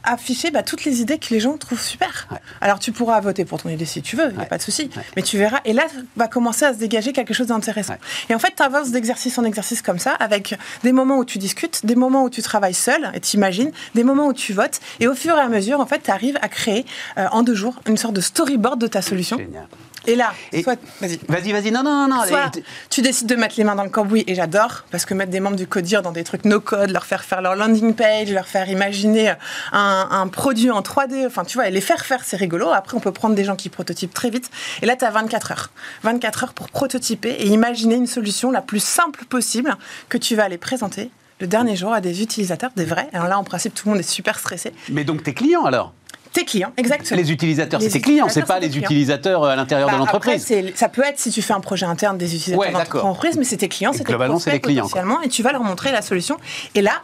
afficher bah, toutes les idées que les gens trouvent super. Alors, tu pourras voter pour ton idée si tu veux, il n'y a pas de souci. Mais tu verras. Et là, va commencer à se dégager quelque chose d'intéressant. Et en fait, tu avances d'exercice en exercice comme ça, avec des moments où tu discutes, des moments où tu travailles seul et t'imagines, des moments où tu votes. Et au fur et à mesure, en fait, tu arrives à créer euh, en deux jours une sorte de storyboard de ta solution. Génial. Et là, soit, vas-y. Vas-y, vas-y, non, non, non. Soit tu décides de mettre les mains dans le cambouis, et j'adore, parce que mettre des membres du Codir dans des trucs no-code, leur faire faire leur landing page, leur faire imaginer un, un, produit en 3D, enfin, tu vois, et les faire faire, c'est rigolo. Après, on peut prendre des gens qui prototypent très vite. Et là, tu as 24 heures. 24 heures pour prototyper et imaginer une solution la plus simple possible que tu vas aller présenter le dernier jour à des utilisateurs, des vrais. Alors là, en principe, tout le monde est super stressé. Mais donc, tes clients alors? Tes clients, exactement. Les utilisateurs, c'est tes clients, c'est pas les utilisateurs euh, à l'intérieur de bah, l'entreprise. Ça peut être si tu fais un projet interne des utilisateurs de l'entreprise, mais c'est tes clients, c'est tes prospects les clients, et tu vas leur montrer la solution. Et là,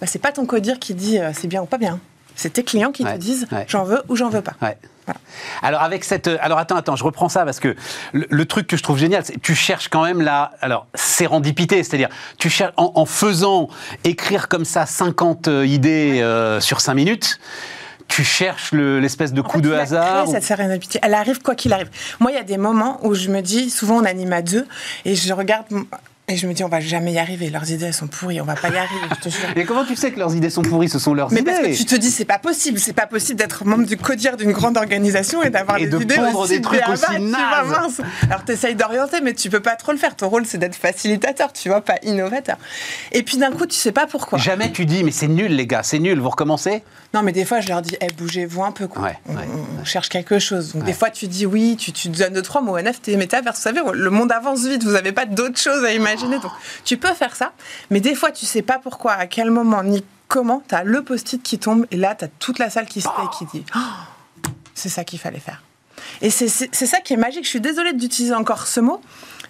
bah, c'est pas ton codir qui dit euh, c'est bien ou pas bien. C'est tes clients qui te disent j'en veux ou j'en veux pas. Alors avec cette, alors attends, attends, je reprends ça parce que le, truc que je trouve génial, c'est tu cherches quand même la, alors sérendipité, c'est-à-dire tu cherches en, faisant écrire comme ça 50 euh, idées sur 5 minutes tu cherches l'espèce de coup de hasard cette sérendipité, elle arrive quoi qu'il arrive. Moi, il y a des moments où je me dis, souvent on anime à deux, et je regarde et je me dis, on va jamais y arriver. Leurs idées, elles sont pourries. On va pas y arriver, je te jure. Mais comment tu sais que leurs idées sont pourries? Ce sont leurs idées. Mais parce que tu te dis, c'est pas possible. C'est pas possible d'être membre du codir d'une grande organisation et d'avoir des de idées aussi des trucs aussi nazes. Alors, tu essayes d'orienter, mais tu peux pas trop le faire. Ton rôle, c'est d'être facilitateur, tu vois, pas innovateur. Et puis d'un coup, tu sais pas pourquoi. Jamais tu dis, mais c'est nul, les gars, c'est nul. Vous recommencez? Non, mais des fois, je leur dis, hey, bougez-vous un peu. Quoi. on, cherche quelque chose. Donc, des fois, tu dis oui, tu, tu donnes deux, trois mots NFT, métavers. Vous savez, le monde avance vite. Vous avez pas d'autres choses à imaginer. Donc, tu peux faire ça, mais des fois, tu sais pas pourquoi, à quel moment, ni comment, tu as le post-it qui tombe, et là, tu as toute la salle qui se paye qui dit oh, c'est ça qu'il fallait faire. Et c'est ça qui est magique. Je suis désolée d'utiliser encore ce mot,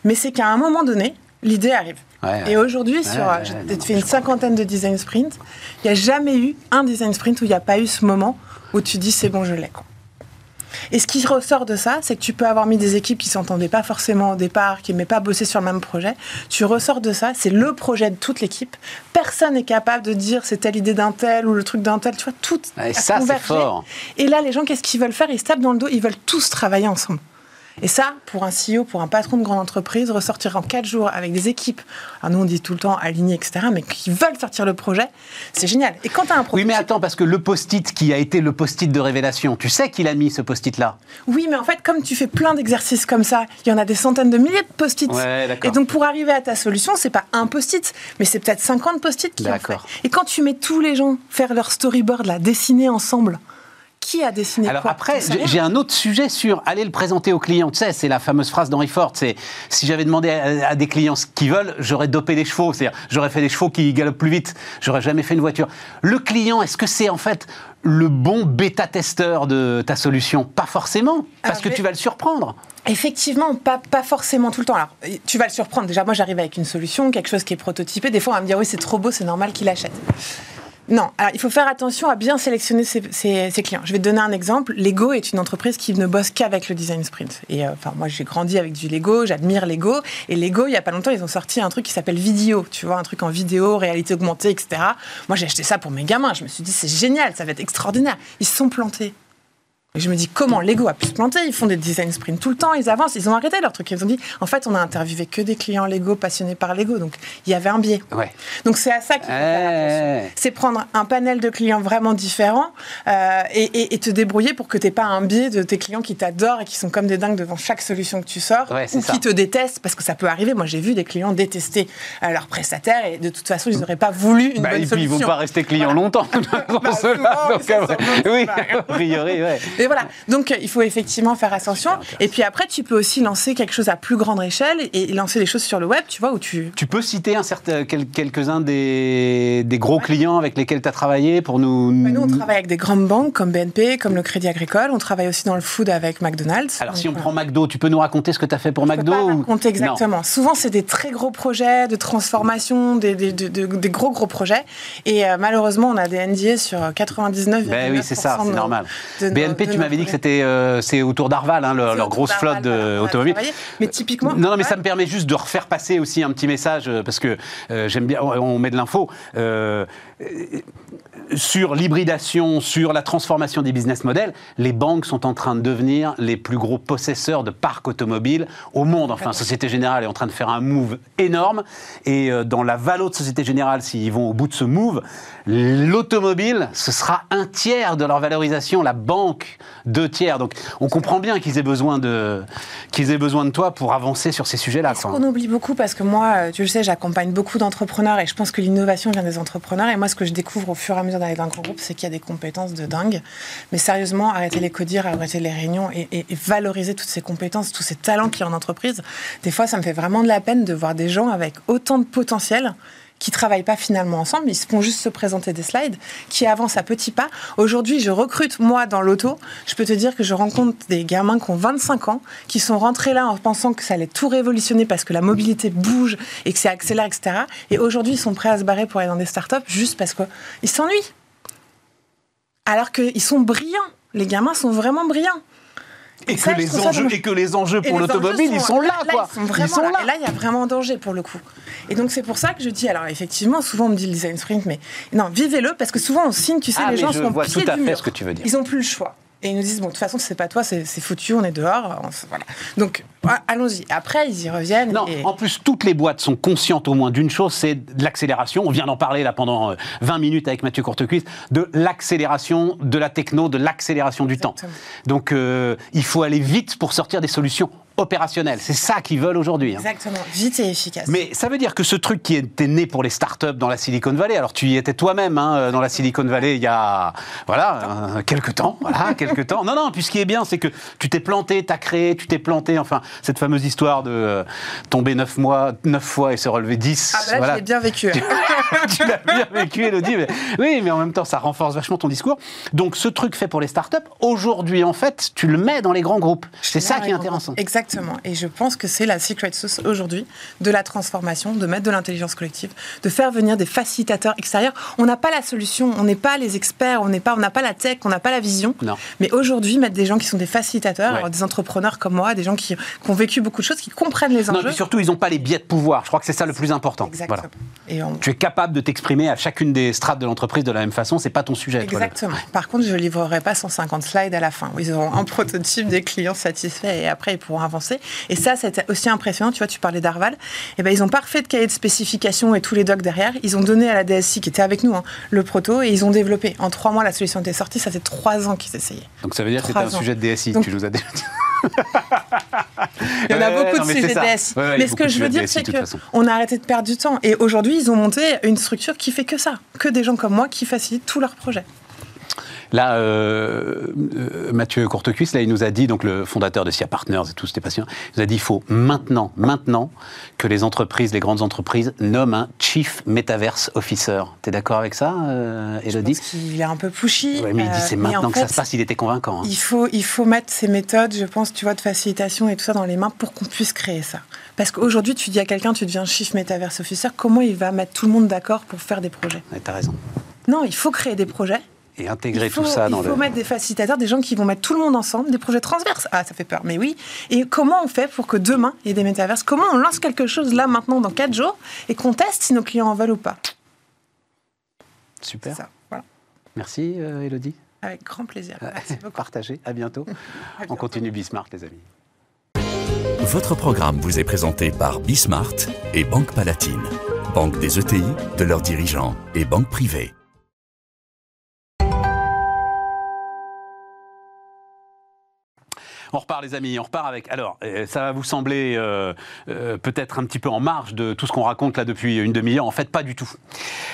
mais c'est qu'à un moment donné, l'idée arrive. et aujourd'hui, sur, j'ai fait une cinquantaine de design sprints, il n'y a jamais eu un design sprint où il n'y a pas eu ce moment où tu dis c'est bon, je l'ai. Et ce qui ressort de ça, c'est que tu peux avoir mis des équipes qui s'entendaient pas forcément au départ, qui n'aimaient pas bosser sur le même projet. Tu ressors de ça, c'est le projet de toute l'équipe. Personne n'est capable de dire c'est telle idée d'un tel ou le truc d'un tel. Tu vois, tout et ça, c'est fort. Et là, les gens, qu'est-ce qu'ils veulent faire? Ils se tapent dans le dos, ils veulent tous travailler ensemble. Et ça, pour un CEO, pour un patron de grande entreprise, ressortir en quatre jours avec des équipes, alors nous on dit tout le temps alignées, etc., mais qui veulent sortir le projet, c'est génial. Et quand tu as un projet. Oui, mais attends, parce que le post-it qui a été le post-it de révélation, tu sais qu'il a mis ce post-it-là Oui, mais en fait, comme tu fais plein d'exercices comme ça, il y en a des centaines de milliers de post-it. et donc pour arriver à ta solution, c'est pas un post-it, mais c'est peut-être 50 post-it qui ont fait. Et quand tu mets tous les gens faire leur storyboard, la dessiner ensemble, qui a dessiné Alors après, j'ai un autre sujet sur aller le présenter aux clients. Tu sais, c'est la fameuse phrase d'Henry Ford. C'est si j'avais demandé à, des clients ce qu'ils veulent, j'aurais dopé des chevaux. C'est-à-dire, j'aurais fait des chevaux qui galopent plus vite. J'aurais jamais fait une voiture. Le client, est-ce que c'est en fait le bon bêta-testeur de ta solution? Pas forcément, parce que tu vas le surprendre. Effectivement, pas, pas forcément tout le temps. Alors, tu vas le surprendre. Déjà, moi, j'arrive avec une solution, quelque chose qui est prototypé. Des fois, on va me dire, oui, c'est trop beau, c'est normal qu'il achète. Non, alors il faut faire attention à bien sélectionner ses, clients. Je vais te donner un exemple. Lego est une entreprise qui ne bosse qu'avec le design sprint. Et euh, enfin, moi, j'ai grandi avec du Lego, j'admire Lego. Et Lego, il y a pas longtemps, ils ont sorti un truc qui s'appelle Vidéo, tu vois, un truc en vidéo, réalité augmentée, etc. Moi, j'ai acheté ça pour mes gamins. Je me suis dit, c'est génial, ça va être extraordinaire. Ils se sont plantés. Et je me dis, comment Lego a pu se planter? Ils font des design sprints tout le temps, ils avancent, ils ont arrêté leur truc. Ils ont dit, en fait, on a interviewé que des clients Lego passionnés par Lego. Donc, il y avait un biais. Ouais. Donc, c'est à ça qu'il faut faire attention. C'est prendre un panel de clients vraiment différents euh, et, te débrouiller pour que tu n'aies pas un biais de tes clients qui t'adorent et qui sont comme des dingues devant chaque solution que tu sors ou qui te détestent parce que ça peut arriver. Moi, j'ai vu des clients détester euh, leurs prestataires et de toute façon, ils n'auraient pas voulu une bah, bonne et puis, ils ne vont pas rester clients longtemps. bah, oui, a priori, ouais. Et voilà. Donc, il faut effectivement faire attention. Et puis après, tu peux aussi lancer quelque chose à plus grande échelle et lancer des choses sur le web, tu vois, où tu... Tu peux citer un certain, quelques-uns des, des gros clients avec lesquels tu as travaillé pour nous... nous, on travaille avec des grandes banques comme BNP, comme le Crédit Agricole. On travaille aussi dans le food avec McDonald's. Alors, si on prend McDo, tu peux nous raconter ce que tu as fait pour je McDo peux pas raconter exactement. Souvent, c'est des très gros projets de transformation, des, des, des, gros, gros projets. Et euh, malheureusement, on a des NDA sur 99,9%. Ben oui, c'est ça, c'est normal. BNP, tu m'avais dit que c'était euh, c'est autour d'Arval, hein, leur, grosse flotte d'automobiles. Mais typiquement. Non, non, mais ça me permet juste de refaire passer aussi un petit message, euh, parce que euh, j'aime bien, on met de l'info sur l'hybridation, sur la transformation des business models, les banques sont en train de devenir les plus gros possesseurs de parcs automobiles au monde. Enfin, Société Générale est en train de faire un move énorme. Et euh, dans la valo de Société Générale, s'ils vont au bout de ce move, l'automobile, ce sera un tiers de leur valorisation, la banque deux tiers. Donc, on comprend bien qu'ils aient besoin de qu'ils aient besoin de toi pour avancer sur ces sujets-là. On oublie beaucoup? Parce que moi, euh, tu le sais, j'accompagne beaucoup d'entrepreneurs et je pense que l'innovation vient des entrepreneurs. Et moi, ce que je découvre au fur et à mesure d'aller dans un grand groupe, c'est qu'il y a des compétences de dingue. Mais sérieusement, arrêtez les codires, arrêtez les réunions et, et, valoriser toutes ces compétences, tous ces talents qu'il y a en entreprise. Des fois, ça me fait vraiment de la peine de voir des gens avec autant de potentiel qui travaillent pas finalement ensemble, ils font juste se présenter des slides, qui avancent à petits pas. Aujourd'hui, je recrute, moi, dans l'auto, je peux te dire que je rencontre des gamins qui ont 25 ans, qui sont rentrés là en pensant que ça allait tout révolutionner parce que la mobilité bouge et que c'est accélère, etc. Et aujourd'hui, ils sont prêts à se barrer pour aller dans des startups juste parce qu'ils s'ennuient. Alors qu'ils sont brillants. Les gamins sont vraiment brillants. Et, que, les enjeux, et que les enjeux pour l'automobile, ils sont là, quoi. Ils sont, là. Et là, il y a vraiment un danger pour le coup. Et donc, c'est pour ça que je dis, alors effectivement, souvent on me dit le design sprint, mais non, vivez-le, parce que souvent on signe, tu sais, ah, les gens sont pied à du mur. ce que tu veux dire. Ils n'ont plus le choix. Et ils nous disent, bon, de toute façon, c'est pas toi, c'est foutu, on est dehors. voilà. Donc, allons-y. Après, ils y reviennent. Non, en plus, toutes les boîtes sont conscientes au moins d'une chose, c'est de l'accélération. On vient d'en parler là pendant 20 euh, minutes avec Mathieu Courtecuisse, de l'accélération de la techno, de l'accélération du temps. Donc, euh, il faut aller vite pour sortir des solutions opérationnel. C'est ça qu'ils veulent aujourd'hui. Hein. Exactement, vite et efficace. Mais ça veut dire que ce truc qui était né pour les startups dans la Silicon Valley, alors tu y étais toi-même hein, dans la Silicon Valley il y a voilà euh, quelques temps, voilà quelques temps. Non non, puis ce qui est bien, c'est que tu t'es planté, tu as créé, tu t'es planté. Enfin, cette fameuse histoire de euh, tomber neuf mois, neuf fois et se relever 10. Ah bah là, je l'ai bien vécu. tu, l'as bien vécu, Elodie. Mais, oui, mais en même temps, ça renforce vachement ton discours. Donc, ce truc fait pour les startups, aujourd'hui, en fait, tu le mets dans les grands groupes. C'est ça qui est intéressant. Exactement. Exactement. Et je pense que c'est la secret sauce aujourd'hui de la transformation, de mettre de l'intelligence collective, de faire venir des facilitateurs extérieurs. On n'a pas la solution, on n'est pas les experts, on n'est pas, on n'a pas la tech, on n'a pas la vision. Non. Mais aujourd'hui, mettre des gens qui sont des facilitateurs, des entrepreneurs comme moi, des gens qui, ont vécu beaucoup de choses, qui comprennent les enjeux. Non, mais surtout, ils n'ont pas les biais de pouvoir. Je crois que c'est ça le plus important. Exactement. Et Tu es capable de t'exprimer à chacune des strates de l'entreprise de la même façon. C'est pas ton sujet. Exactement. Par contre, je ne livrerai pas 150 slides à la fin. Ils auront un prototype des clients satisfaits et après ils pourront et ça, c'était aussi impressionnant. Tu vois, tu parlais d'Arval. Et eh ben, ils ont parfait de cahier de spécifications et tous les docs derrière. Ils ont donné à la DSI qui était avec nous hein, le proto et ils ont développé. En trois mois, la solution était sortie. Ça fait trois ans qu'ils essayaient. Donc ça veut dire que c'était un sujet de DSI. tu nous as dit. Il y en a beaucoup de sujets DSI. mais ce que je veux dire, c'est qu'on a arrêté de perdre du temps. Et aujourd'hui, ils ont monté une structure qui fait que ça, que des gens comme moi qui facilitent tous leurs projets. Là, euh, euh, Mathieu Courtecuisse, là, il nous a dit, donc le fondateur de SIA Partners et tout, c'était passionnant, il nous a dit il faut maintenant, maintenant, que les entreprises, les grandes entreprises, nomment un Chief Metaverse Officer. Tu es d'accord avec ça, euh, Elodie Je pense est un peu pushy. mais il dit c'est maintenant que ça se passe, il était convaincant. Hein. Il, faut, il faut mettre ces méthodes, je pense, tu vois, de facilitation et tout ça dans les mains pour qu'on puisse créer ça. Parce qu'aujourd'hui, tu dis à quelqu'un, tu deviens Chief Metaverse Officer, comment il va mettre tout le monde d'accord pour faire des projets? Ouais, Tu as raison. Non, il faut créer des projets et intégrer tout ça dans le. Il faut mettre des facilitateurs, des gens qui vont mettre tout le monde ensemble, des projets transverses. Ah, ça fait peur, mais oui. Et comment on fait pour que demain, il y ait des métaverses? Comment on lance quelque chose là, maintenant, dans 4 jours, et qu'on teste si nos clients en veulent ou pas? Super. Ça, voilà. Merci, euh, Elodie. Avec grand plaisir. Merci beaucoup. Partagez. À bientôt. On continue Bismart, les amis. Votre programme vous est présenté par Bismart et Banque Palatine, banque des ETI, de leurs dirigeants et banque privée. On repart, les amis, on repart avec. Alors, euh, ça va vous sembler euh, euh, peut-être un petit peu en marge de tout ce qu'on raconte là depuis une demi-heure. En fait, pas du tout.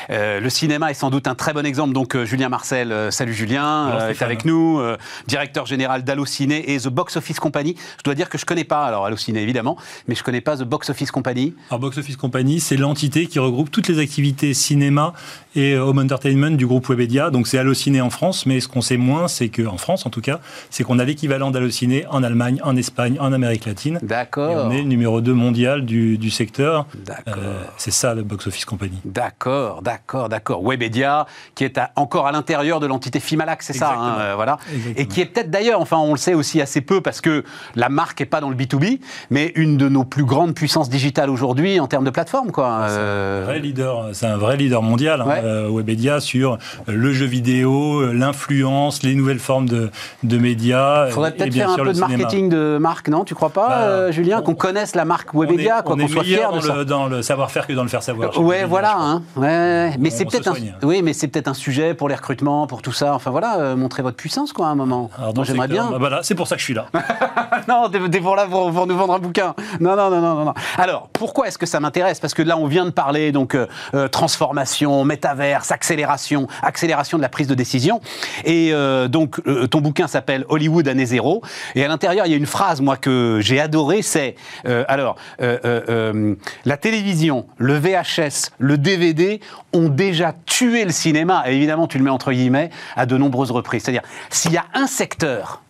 le cinéma est sans doute un très bon exemple. Donc, Julien Marcel, salut Julien, est avec nous, directeur général d'Allociné et The Box Office Company. Je dois dire que je connais pas, alors Allociné évidemment, mais je connais pas The Box Office Company. Alors, Box Office Company, c'est l'entité qui regroupe toutes les activités cinéma et home entertainment du groupe Webedia. Donc, c'est Allociné en France, mais ce qu'on sait moins, c'est qu'en France, en tout cas, c'est qu'on a l'équivalent d'Allociné en Allemagne, en Espagne, en Amérique latine. D'accord. on est numéro 2 mondial du, du secteur. D'accord. Euh, c'est ça le Box Office Company. D'accord, d'accord, d'accord. Webedia, qui est encore à l'intérieur de l'entité Fimalac, c'est ça, hein, euh, voilà. Et qui est peut-être d'ailleurs, enfin on le sait aussi assez peu parce que la marque n'est pas dans le B2B, mais une de nos plus grandes puissances digitales aujourd'hui en termes de plateforme, quoi. C'est un euh, vrai leader, c'est un vrai leader mondial, hein, Webedia, sur le jeu vidéo, l'influence, les nouvelles formes de, de médias. Il faudrait peut-être faire un peu de marketing de marque, non Tu crois pas, bah, euh, Julien, qu'on connaisse la marque Webedia, qu'on soit fier de ça dans le savoir-faire que dans le faire savoir. ouais, voilà. Hein, ouais. Mais c'est peut-être un, oui, mais c'est peut-être un sujet pour les recrutements, pour tout ça. Enfin voilà, euh, montrer votre puissance, quoi, à un moment. Moi, j'aimerais bien. Bah, voilà, c'est pour ça que je suis là. non, t'es pour là pour, nous vendre un bouquin. Non, non, non, non, non. Alors, pourquoi est-ce que ça m'intéresse? Parce que là, on vient de parler donc euh, transformation, métaverse, accélération, accélération de la prise de décision. Et donc, ton bouquin s'appelle Hollywood année zéro. Et à l'intérieur, il y a une phrase, moi, que j'ai adorée, c'est, euh, alors, euh, euh, la télévision, le VHS, le DVD ont déjà tué le cinéma, et évidemment, tu le mets entre guillemets, à de nombreuses reprises. C'est-à-dire, s'il y a un secteur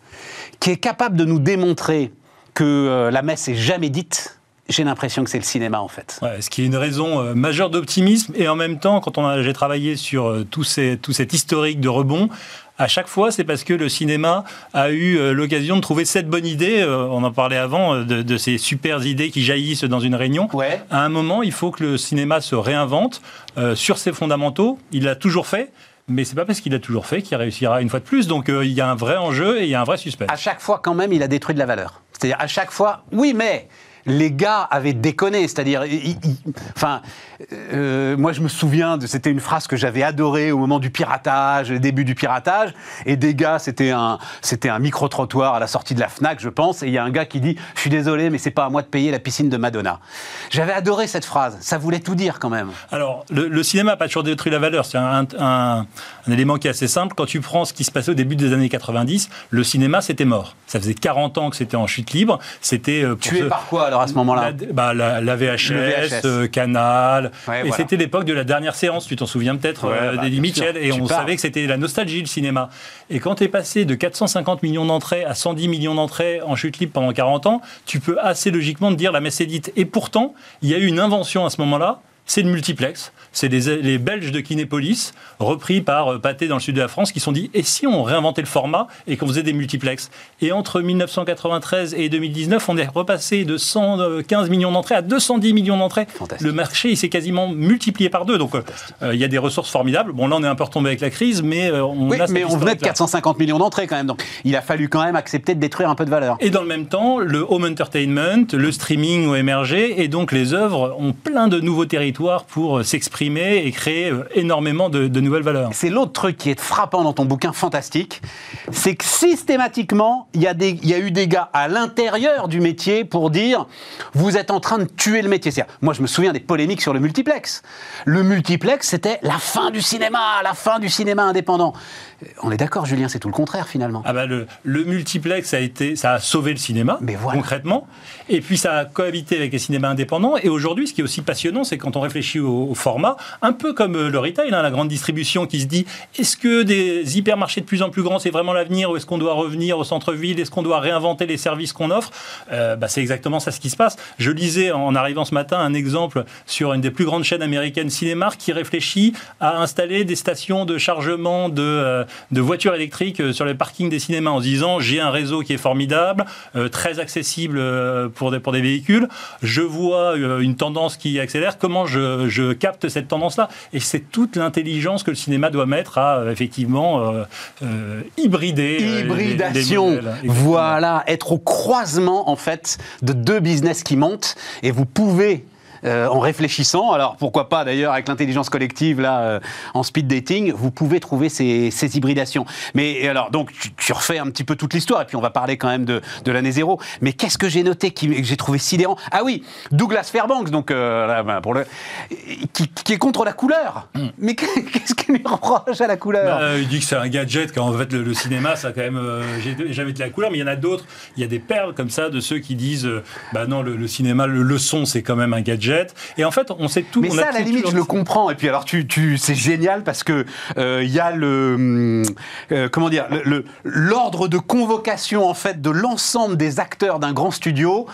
qui est capable de nous démontrer que la messe est jamais dite, j'ai l'impression que c'est le cinéma en fait. ce qui est une raison majeure d'optimisme et en même temps, quand j'ai travaillé sur tout, tout cet historique de rebond, à chaque fois, c'est parce que le cinéma a eu euh, l'occasion de trouver cette bonne idée. Euh, on en parlait avant euh, de, ces super idées qui jaillissent dans une réunion. Ouais. À un moment, il faut que le cinéma se réinvente sur ses fondamentaux. Il l'a toujours fait. Mais c'est pas parce qu'il a toujours fait qu'il réussira une fois de plus. Donc il y a un vrai enjeu et il y a un vrai suspense. À chaque fois, quand même, il a détruit de la valeur. C'est-à-dire à chaque fois, oui, mais les gars avaient déconné. C'est-à-dire, enfin, euh, moi je me souviens, de, c'était une phrase que j'avais adorée au moment du piratage, le début du piratage. Et des gars, c'était un, c'était un micro-trottoir à la sortie de la Fnac, je pense. Et il y a un gars qui dit Je suis désolé, mais c'est pas à moi de payer la piscine de Madonna. J'avais adoré cette phrase. Ça voulait tout dire quand même. Alors, le, cinéma n'a pas toujours détruit la valeur. C'est un, un, élément qui est assez simple. Quand tu prends ce qui se passait au début des années 90, le cinéma, c'était mort. Ça faisait 40 ans que c'était en chute libre. C'était. Euh, Tué par quoi alors à ce moment-là la, bah, la, VHS, euh, Canal. et c'était l'époque de la dernière séance, tu t'en souviens peut-être, euh, bah, Mitchell. Et on savait que c'était la nostalgie, le cinéma. Et quand tu es passé de 450 millions d'entrées à 110 millions d'entrées en chute libre pendant 40 ans, tu peux assez logiquement te dire la messe est dite. Et pourtant, il y a eu une invention à ce moment-là c'est le multiplex. C'est les, Belges de Kinépolis, repris par euh, Pathé dans le sud de la France, qui se sont dit et si on réinventait le format et qu'on faisait des multiplex Et entre 1993 et 2019, on est repassé de 115 millions d'entrées à 210 millions d'entrées. Le marché, il s'est quasiment multiplié par deux. Donc, euh, il y a des ressources formidables. Bon, là, on est un peu retombé avec la crise, mais euh, on oui, mais on venait de 450 millions d'entrées quand même. Donc, il a fallu quand même accepter de détruire un peu de valeur. Et dans le même temps, le home entertainment, le streaming ont émergé, et donc les œuvres ont plein de nouveaux territoires pour euh, s'exprimer et créer euh, énormément de, nouvelles valeurs. C'est l'autre truc qui est frappant dans ton bouquin fantastique, c'est que systématiquement, il y, a eu des gars à l'intérieur du métier pour dire vous êtes en train de tuer le métier. Moi, je me souviens des polémiques sur le multiplex. Le multiplex, c'était la fin du cinéma, la fin du cinéma indépendant. On est d'accord, Julien, c'est tout le contraire finalement. Ah bah le, le, multiplex a été, ça a sauvé le cinéma, concrètement. Et puis ça a cohabité avec les cinémas indépendants. Et aujourd'hui, ce qui est aussi passionnant, c'est quand on réfléchit au, format, un peu comme euh, le retail, hein, la grande distribution qui se dit est-ce que des hypermarchés de plus en plus grands, c'est vraiment l'avenir ou est-ce qu'on doit revenir au centre-ville? Est-ce qu'on doit réinventer les services qu'on offre? Euh, bah, C'est exactement ça ce qui se passe. Je lisais en arrivant ce matin un exemple sur une des plus grandes chaînes américaines, Cinemark, qui réfléchit à installer des stations de chargement de, euh, de voitures électriques sur les parkings des cinémas en se disant j'ai un réseau qui est formidable, très accessible pour des, pour des véhicules, je vois une tendance qui accélère, comment je, je capte cette tendance-là? Et c'est toute l'intelligence que le cinéma doit mettre à effectivement hybrider hybridation. voilà, être au croisement en fait de deux business qui montent. Et vous pouvez euh, en réfléchissant. Alors pourquoi pas d'ailleurs avec l'intelligence collective là euh, en speed dating, vous pouvez trouver ces, hybridations. Mais alors donc tu, refais un petit peu toute l'histoire et puis on va parler quand même de, l'année zéro. Mais qu'est-ce que j'ai noté que j'ai trouvé sidérant Ah oui, Douglas Fairbanks donc euh, ben, pour le qui, est contre la couleur. Hmm. Mais qu'est-ce qu'il lui reproche à la couleur? Bah, Il dit que c'est un gadget quand en fait le, cinéma ça quand même j'ai jamais de la couleur mais il y en a d'autres. Il y a des perles comme ça de ceux qui disent bah non le, cinéma le son c'est quand même un gadget et en fait, on sait tout. Mais ça, à la limite, je le comprends. Et puis, alors, tu, tu, c'est génial parce que il euh, y a le, hum, euh, comment dire, l'ordre de convocation en fait de l'ensemble des acteurs d'un grand studio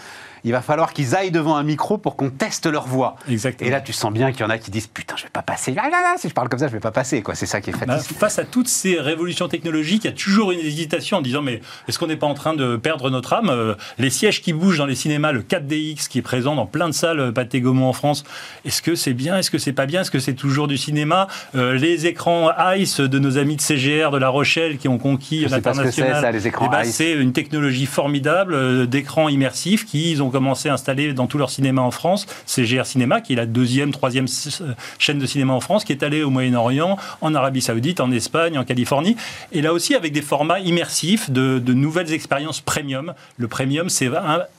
il va falloir qu'ils aillent devant un micro pour qu'on teste leur voix. Exactement. Et là, tu sens bien qu'il y en a qui disent Putain, je vais pas passer. Ah si je parle comme ça, je vais pas passer. Quoi. C'est ça qui est bah, fatigant. face à toutes ces révolutions technologiques, il y a toujours une hésitation en disant Mais est-ce qu'on n'est pas en train de perdre notre âme? Euh, Les sièges qui bougent dans les cinémas, le 4DX qui est présent dans plein de salles, euh, Pathé Gaumont en France, est-ce que c'est bien? Est-ce que c'est pas bien? Est-ce que c'est toujours du cinéma? Euh, Les écrans ICE de nos amis de CGR de La Rochelle qui ont conquis l'international, ben, c'est une technologie formidable d'écran immersif qu'ils ont commencé à installer dans tout leur cinéma en France. C'est GR Cinéma, qui est la deuxième, troisième chaîne de cinéma en France, qui est allée au Moyen-Orient, en Arabie Saoudite, en Espagne, en Californie. Et là aussi, avec des formats immersifs, de, nouvelles expériences premium. Le premium, c'est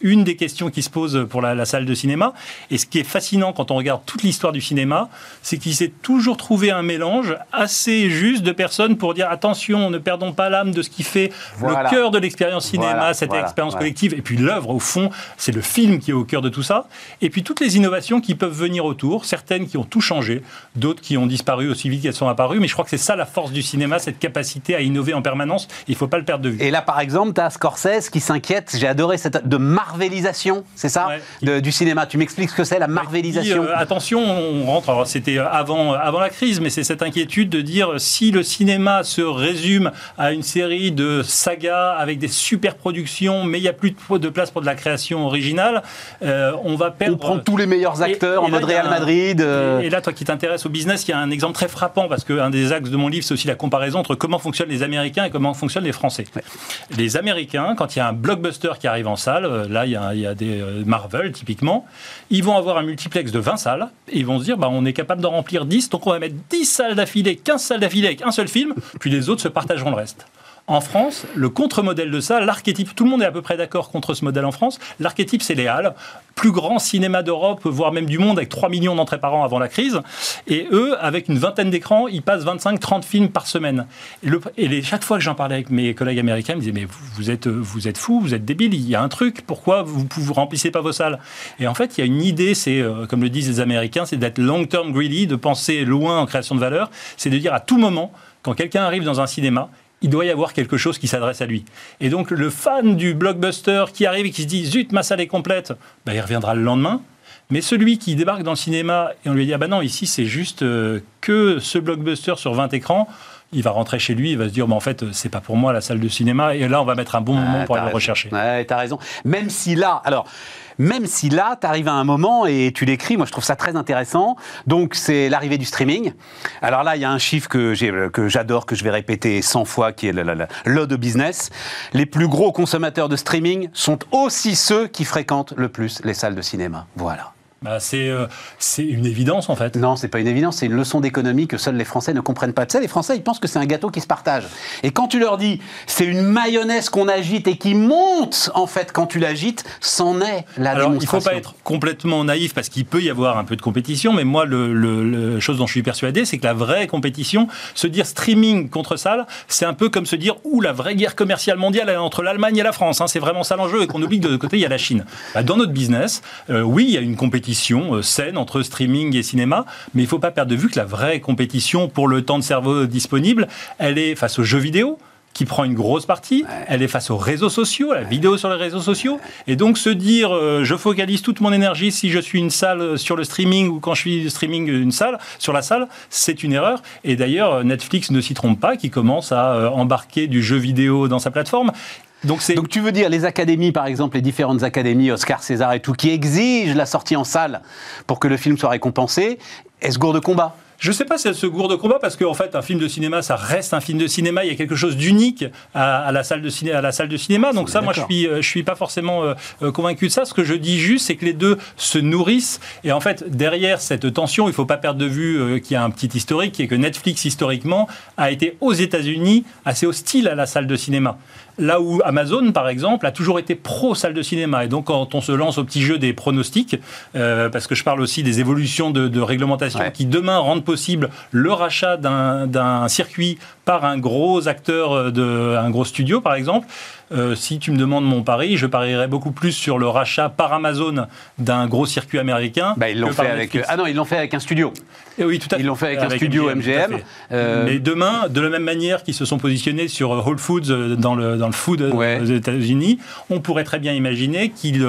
une des questions qui se posent pour la, salle de cinéma. Et ce qui est fascinant quand on regarde toute l'histoire du cinéma, c'est qu'il s'est toujours trouvé un mélange assez juste de personnes pour dire attention, ne perdons pas l'âme de ce qui fait le cœur de l'expérience cinéma, cette expérience collective. Et puis l'œuvre, au fond, c'est le film qui est au cœur de tout ça. Et puis toutes les innovations qui peuvent venir autour, certaines qui ont tout changé, d'autres qui ont disparu aussi vite qu'elles sont apparues. Mais je crois que c'est ça la force du cinéma, cette capacité à innover en permanence. Il ne faut pas le perdre de vue. Et là, par exemple, tu as Scorsese qui s'inquiète, j'ai adoré cette de marvelisation, c'est ça Du cinéma. Tu m'expliques ce que c'est la marvelisation euh, Attention, on rentre, c'était avant, avant la crise, mais c'est cette inquiétude de dire si le cinéma se résume à une série de sagas avec des super productions, mais il n'y a plus de place pour de la création originale, euh, on va perdre. On prend tous les meilleurs acteurs en mode Real Madrid. Euh. Et, là, toi qui t'intéresses au business, il y a un exemple très frappant parce qu'un des axes de mon livre, c'est aussi la comparaison entre comment fonctionnent les Américains et comment fonctionnent les Français. Les Américains, quand il y a un blockbuster qui arrive en salle, euh, là, il y a, des Marvel typiquement, ils vont avoir un multiplex de 20 salles et ils vont se dire, bah, on est capable d'en remplir 10, donc on va mettre 10 salles d'affilée, 15 salles d'affilée avec un seul film, puis les autres se partageront le reste. En France, le contre-modèle de ça, l'archétype, tout le monde est à peu près d'accord contre ce modèle en France, l'archétype c'est les Halles, plus grand cinéma d'Europe, voire même du monde, avec 3 millions d'entrées par an avant la crise. Et eux, avec une vingtaine d'écrans, ils passent 25-30 films par semaine. Et, chaque fois que j'en parlais avec mes collègues américains, ils me disaient, mais vous, êtes, vous êtes fous, vous êtes débiles, il y a un truc, pourquoi vous ne remplissez pas vos salles? Et en fait, il y a une idée, c'est, euh, comme le disent les Américains, c'est d'être long-term greedy, de penser loin en création de valeur, c'est de dire à tout moment, quand quelqu'un arrive dans un cinéma, il doit y avoir quelque chose qui s'adresse à lui. Et donc le fan du blockbuster qui arrive et qui se dit zut, ma salle est complète, ben, il reviendra le lendemain. Mais celui qui débarque dans le cinéma et on lui dit ah ben non, ici c'est juste euh, que ce blockbuster sur 20 écrans, il va rentrer chez lui, il va se dire, mais en fait, c'est pas pour moi la salle de cinéma. Et là, on va mettre un bon moment pour aller le rechercher. Ouais, t'as raison. Même si là, alors, même si là, tu arrives à un moment et tu l'écris, moi je trouve ça très intéressant. Donc c'est l'arrivée du streaming. Alors là, il y a un chiffre que j'adore, que je vais répéter 100 fois, qui est le, le, de business. Les plus gros consommateurs de streaming sont aussi ceux qui fréquentent le plus les salles de cinéma. Voilà. Bah, euh, c'est une évidence en fait. Non, c'est pas une évidence, c'est une leçon d'économie que seuls les Français ne comprennent pas. Tu sais, les Français, ils pensent que c'est un gâteau qui se partage. Et quand tu leur dis, c'est une mayonnaise qu'on agite et qui monte, en fait, quand tu l'agites, c'en est la Alors, Il faut pas être complètement naïf parce qu'il peut y avoir un peu de compétition, mais moi, le, le, chose dont je suis persuadé, c'est que la vraie compétition, se dire streaming contre salle, c'est un peu comme se dire, ou la vraie guerre commerciale mondiale elle est entre l'Allemagne et la France. Hein, c'est vraiment ça l'enjeu et qu'on oublie que de côté, il y a la Chine. Bah, dans notre business, euh, oui, il y a une compétition compétition saine entre streaming et cinéma, mais il ne faut pas perdre de vue que la vraie compétition pour le temps de cerveau disponible, elle est face aux jeux vidéo, qui prend une grosse partie. Elle est face aux réseaux sociaux, à la vidéo sur les réseaux sociaux. Et donc se dire, euh, je focalise toute mon énergie si je suis une salle sur le streaming ou quand je suis streaming une salle, sur la salle, c'est une erreur. Et d'ailleurs, Netflix ne s'y trompe pas, qui commence à euh, embarquer du jeu vidéo dans sa plateforme. Donc, Donc, tu veux dire les académies, par exemple, les différentes académies, Oscar, César et tout, qui exigent la sortie en salle pour que le film soit récompensé, est-ce gourde de combat? Je ne sais pas si elle se gourde de combat parce qu'en fait, un film de cinéma, ça reste un film de cinéma. Il y a quelque chose d'unique à, la salle de ciné, à la salle de cinéma. Donc ça, moi, je suis, euh, je suis pas forcément euh, euh, convaincu de ça. Ce que je dis juste, c'est que les deux se nourrissent. Et en fait, derrière cette tension, il ne faut pas perdre de vue qu'il y a un petit historique, qui est que Netflix historiquement a été aux États-Unis assez hostile à la salle de cinéma. Là où Amazon, par exemple, a toujours été pro-salle de cinéma. Et donc, quand on se lance au petit jeu des pronostics, euh, parce que je parle aussi des évolutions de, réglementation qui demain rendent possible le rachat d'un circuit par un gros acteur, de, un gros studio, par exemple, euh, si tu me demandes mon pari, je parierais beaucoup plus sur le rachat par Amazon d'un gros circuit américain. Bah, ils l'ont fait avec. Ah non, ils l'ont fait avec un studio. Et eh oui, tout à fait. Ils l'ont fait avec, un studio MGM. Euh, Mais demain, de la même manière qu'ils se sont positionnés sur Whole Foods euh, dans le, dans le food aux États-Unis, on pourrait très bien imaginer qu'ils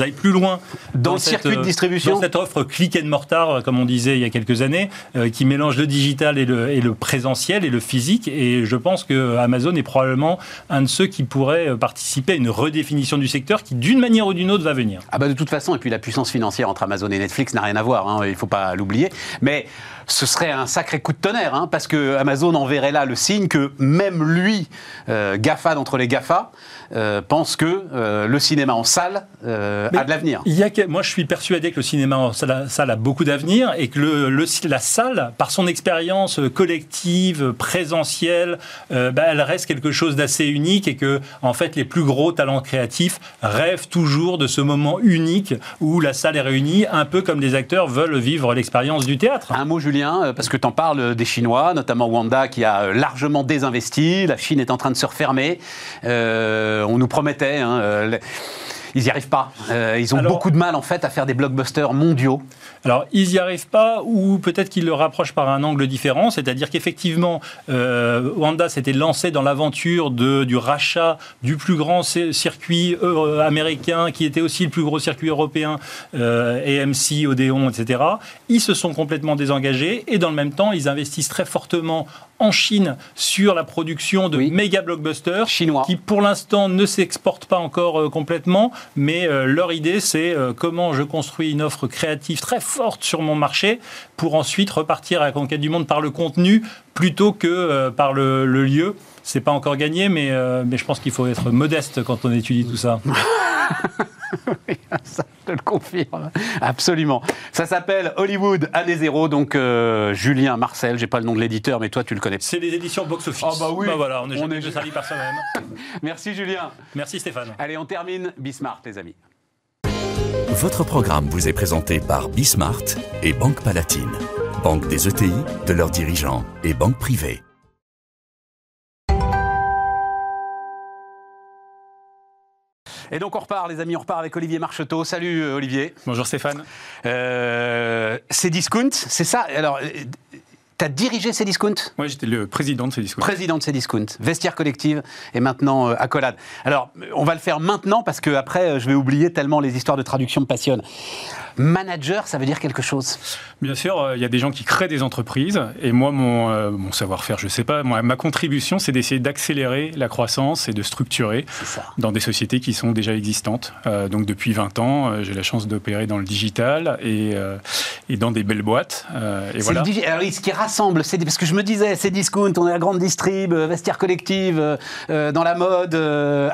aillent plus loin dans, le circuit de distribution. Dans cette offre click and mortar, comme on disait il y a quelques années, qui mélange le digital et le, et le présentiel et le physique. Et je pense que Amazon est probablement un de ceux qui pourraient euh, participer à une redéfinition du secteur qui, d'une manière ou d'une autre, va venir. Ah bah de toute façon, et puis la puissance financière entre Amazon et Netflix n'a rien à voir, hein, il ne faut pas l'oublier. Mais ce serait un sacré coup de tonnerre, hein, parce que Amazon enverrait là le signe que même lui, euh, GAFA d'entre les GAFA, euh, pense que euh, le cinéma en salle a de l'avenir. Moi, je suis persuadé que le cinéma en salle, a beaucoup d'avenir et que le, la salle, par son expérience collective, présentielle, bah, elle reste quelque chose d'assez unique et que, en fait, les plus gros talents créatifs rêvent toujours de ce moment unique où la salle est réunie, un peu comme les acteurs veulent vivre l'expérience du théâtre. Un mot, Julien, parce que tu en parles des Chinois, notamment Wanda, qui a largement désinvesti. La Chine est en train de se refermer. Euh, on nous promettait. Hein, euh, ils n'y arrivent pas. Euh, ils ont beaucoup de mal en fait à faire des blockbusters mondiaux. Alors, ils n'y arrivent pas, ou peut-être qu'ils le rapprochent par un angle différent, c'est-à-dire qu'effectivement, euh, Wanda s'était lancé dans l'aventure du rachat du plus grand circuit américain, qui était aussi le plus gros circuit européen, AMC, Odeon, etc. Ils se sont complètement désengagés, et dans le même temps, ils investissent très fortement en Chine sur la production de méga blockbusters chinois qui pour l'instant ne s'exportent pas encore euh, complètement, mais euh, leur idée c'est euh, comment je construis une offre créative très forte sur mon marché pour ensuite repartir à la conquête du monde par le contenu plutôt que par le, le lieu. C'est pas encore gagné, mais, mais je pense qu'il faut être modeste quand on étudie tout ça. ça, je le confirme. Absolument. Ça s'appelle Hollywood année zéro. Donc, euh, Julien Marcel, j'ai pas le nom de l'éditeur, mais toi, tu le connais. C'est les éditions Box Office. Ah, bah oui. Bah voilà, on est, on est de sali par semaine. Merci, Julien. Merci, Stéphane. Allez, on termine. Bismart, les amis. Votre programme vous est présenté par Bismart et Banque Palatine, banque des ETI, de leurs dirigeants et banque privée. Et donc on repart, les amis, on repart avec Olivier Marcheteau. Salut euh, Olivier. Bonjour Stéphane. Euh, c'est Discount, c'est ça? Alors, euh, tu as dirigé Cdiscount Oui, j'étais le président de Cdiscount. Président de Cdiscount, vestiaire collective et maintenant accolade. Alors, on va le faire maintenant parce que après, je vais oublier tellement les histoires de traduction me passionnent. Manager, ça veut dire quelque chose? Bien sûr, euh, il y a des gens qui créent des entreprises. Et moi, mon, euh, mon savoir-faire, je ne sais pas, ma contribution, c'est d'essayer d'accélérer la croissance et de structurer dans des sociétés qui sont déjà existantes. Euh, donc depuis 20 ans, j'ai la chance d'opérer dans le digital et, et, dans des belles boîtes. et voilà. Alors, ce qui rassemble, c'est parce que je me disais, c'est discount, on est la grande distrib, vestiaire collective, dans la mode,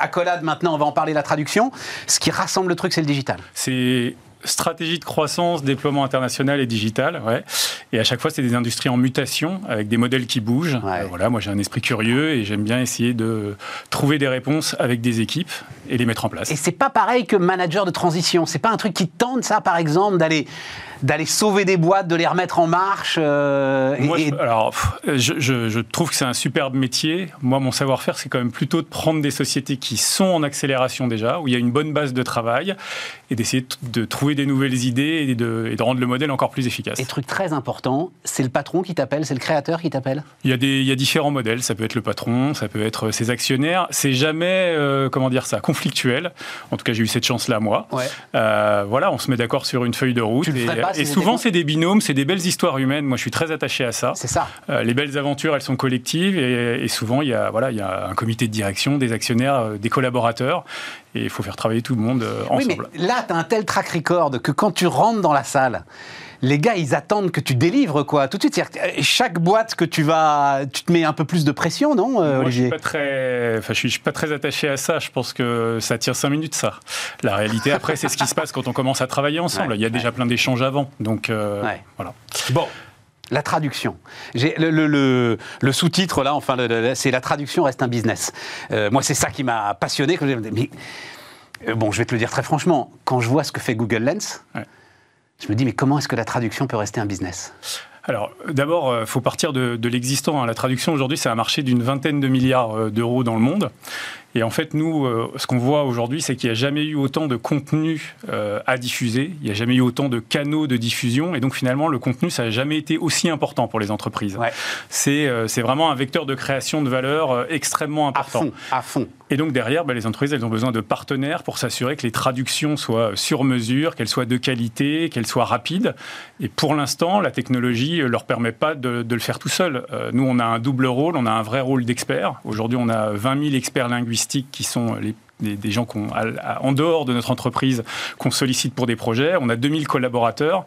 accolade maintenant, on va en parler la traduction. Ce qui rassemble le truc, c'est le digital. C'est stratégie de croissance, déploiement international et digital. Ouais. Et à chaque fois, c'est des industries en mutation, avec des modèles qui bougent. voilà, moi, j'ai un esprit curieux et j'aime bien essayer de trouver des réponses avec des équipes. Et les mettre en place. Et c'est pas pareil que manager de transition. C'est pas un truc qui tente ça, par exemple, d'aller d'aller sauver des boîtes, de les remettre en marche euh, Moi, je, alors, je, trouve que c'est un superbe métier. Moi, mon savoir-faire, c'est quand même plutôt de prendre des sociétés qui sont en accélération déjà, où il y a une bonne base de travail, et d'essayer de trouver des nouvelles idées et de, et de, rendre le modèle encore plus efficace. Et truc très important, c'est le patron qui t'appelle, c'est le créateur qui t'appelle? Il y, a des, il y a différents modèles. Ça peut être le patron, ça peut être ses actionnaires. C'est jamais, euh, comment dire ça, conflictuel. En tout cas, j'ai eu cette chance-là, moi. Euh, voilà, on se met d'accord sur une feuille de route. et, souvent, c'est des binômes, c'est des belles histoires humaines. Moi, je suis très attaché à ça. C'est ça. Euh, les belles aventures, elles sont collectives. Et, souvent, il y, a, voilà, il y a un comité de direction, des actionnaires, des collaborateurs. Et il faut faire travailler tout le monde ensemble. Oui, mais là, tu as un tel track record que quand tu rentres dans la salle, les gars, ils attendent que tu délivres, quoi, tout de suite. Chaque boîte que tu vas, tu te mets un peu plus de pression, non, euh, Olivier je suis pas très, enfin, je suis, pas très attaché à ça. Je pense que ça tire cinq minutes, ça. La réalité, après, c'est ce qui se passe quand on commence à travailler ensemble. Il y a déjà plein d'échanges avant, donc euh, voilà. Bon. La traduction. Le, le, sous-titre, là, enfin, c'est la traduction reste un business. Euh, moi, c'est ça qui m'a passionné. Mais, bon, je vais te le dire très franchement, quand je vois ce que fait Google Lens, je me dis, mais comment est-ce que la traduction peut rester un business? Alors, d'abord, il euh, faut partir de, l'existant. Hein. La traduction, aujourd'hui, c'est un marché d'une vingtaine de milliards euh, d'euros dans le monde. Et en fait, nous, euh, ce qu'on voit aujourd'hui, c'est qu'il n'y a jamais eu autant de contenu euh, à diffuser, il n'y a jamais eu autant de canaux de diffusion, et donc finalement, le contenu, ça n'a jamais été aussi important pour les entreprises. Euh, c'est vraiment un vecteur de création de valeur extrêmement important. À fond, à fond. Et donc derrière, bah, les entreprises, elles ont besoin de partenaires pour s'assurer que les traductions soient sur mesure, qu'elles soient de qualité, qu'elles soient rapides. Et pour l'instant, la technologie ne leur permet pas de, de, le faire tout seul. nous, on a un double rôle, on a un vrai rôle d'expert. Aujourd'hui, on a 20 000 experts linguistiques qui sont des, gens en dehors de notre entreprise qu'on sollicite pour des projets. On a 2000 collaborateurs.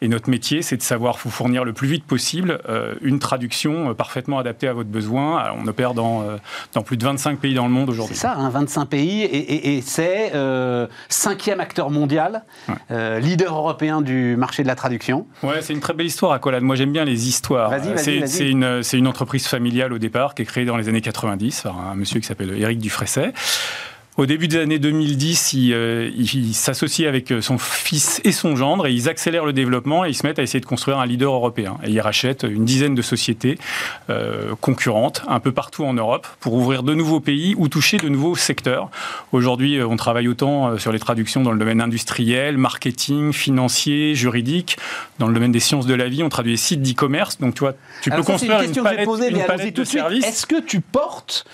Et notre métier, c'est de savoir vous fournir le plus vite possible euh, une traduction euh, parfaitement adaptée à votre besoin. on opère dans, euh, dans plus de 25 pays dans le monde aujourd'hui. C'est ça, 25 hein, pays, et, c'est cinquième acteur mondial, leader européen du marché de la traduction. Ouais, c'est une très belle histoire, Accolade. Moi, j'aime bien les histoires. C'est une, une, entreprise familiale au départ qui est créée dans les années 90 par un monsieur qui s'appelle Éric Dufresset. Au début des années 2010, euh, il, s'associe avec euh, son fils et son gendre et ils accélèrent le développement et ils se mettent à essayer de construire un leader européen. Et ils rachètent une dizaine de sociétés euh, concurrentes un peu partout en Europe pour ouvrir de nouveaux pays ou toucher de nouveaux secteurs. Aujourd'hui, on travaille autant sur les traductions dans le domaine industriel, marketing, financier, juridique. Dans le domaine des sciences de la vie, on traduit les sites d'e-commerce. Donc, tu vois, tu peux construire une, palette, une palette de services. Est-ce que tu portes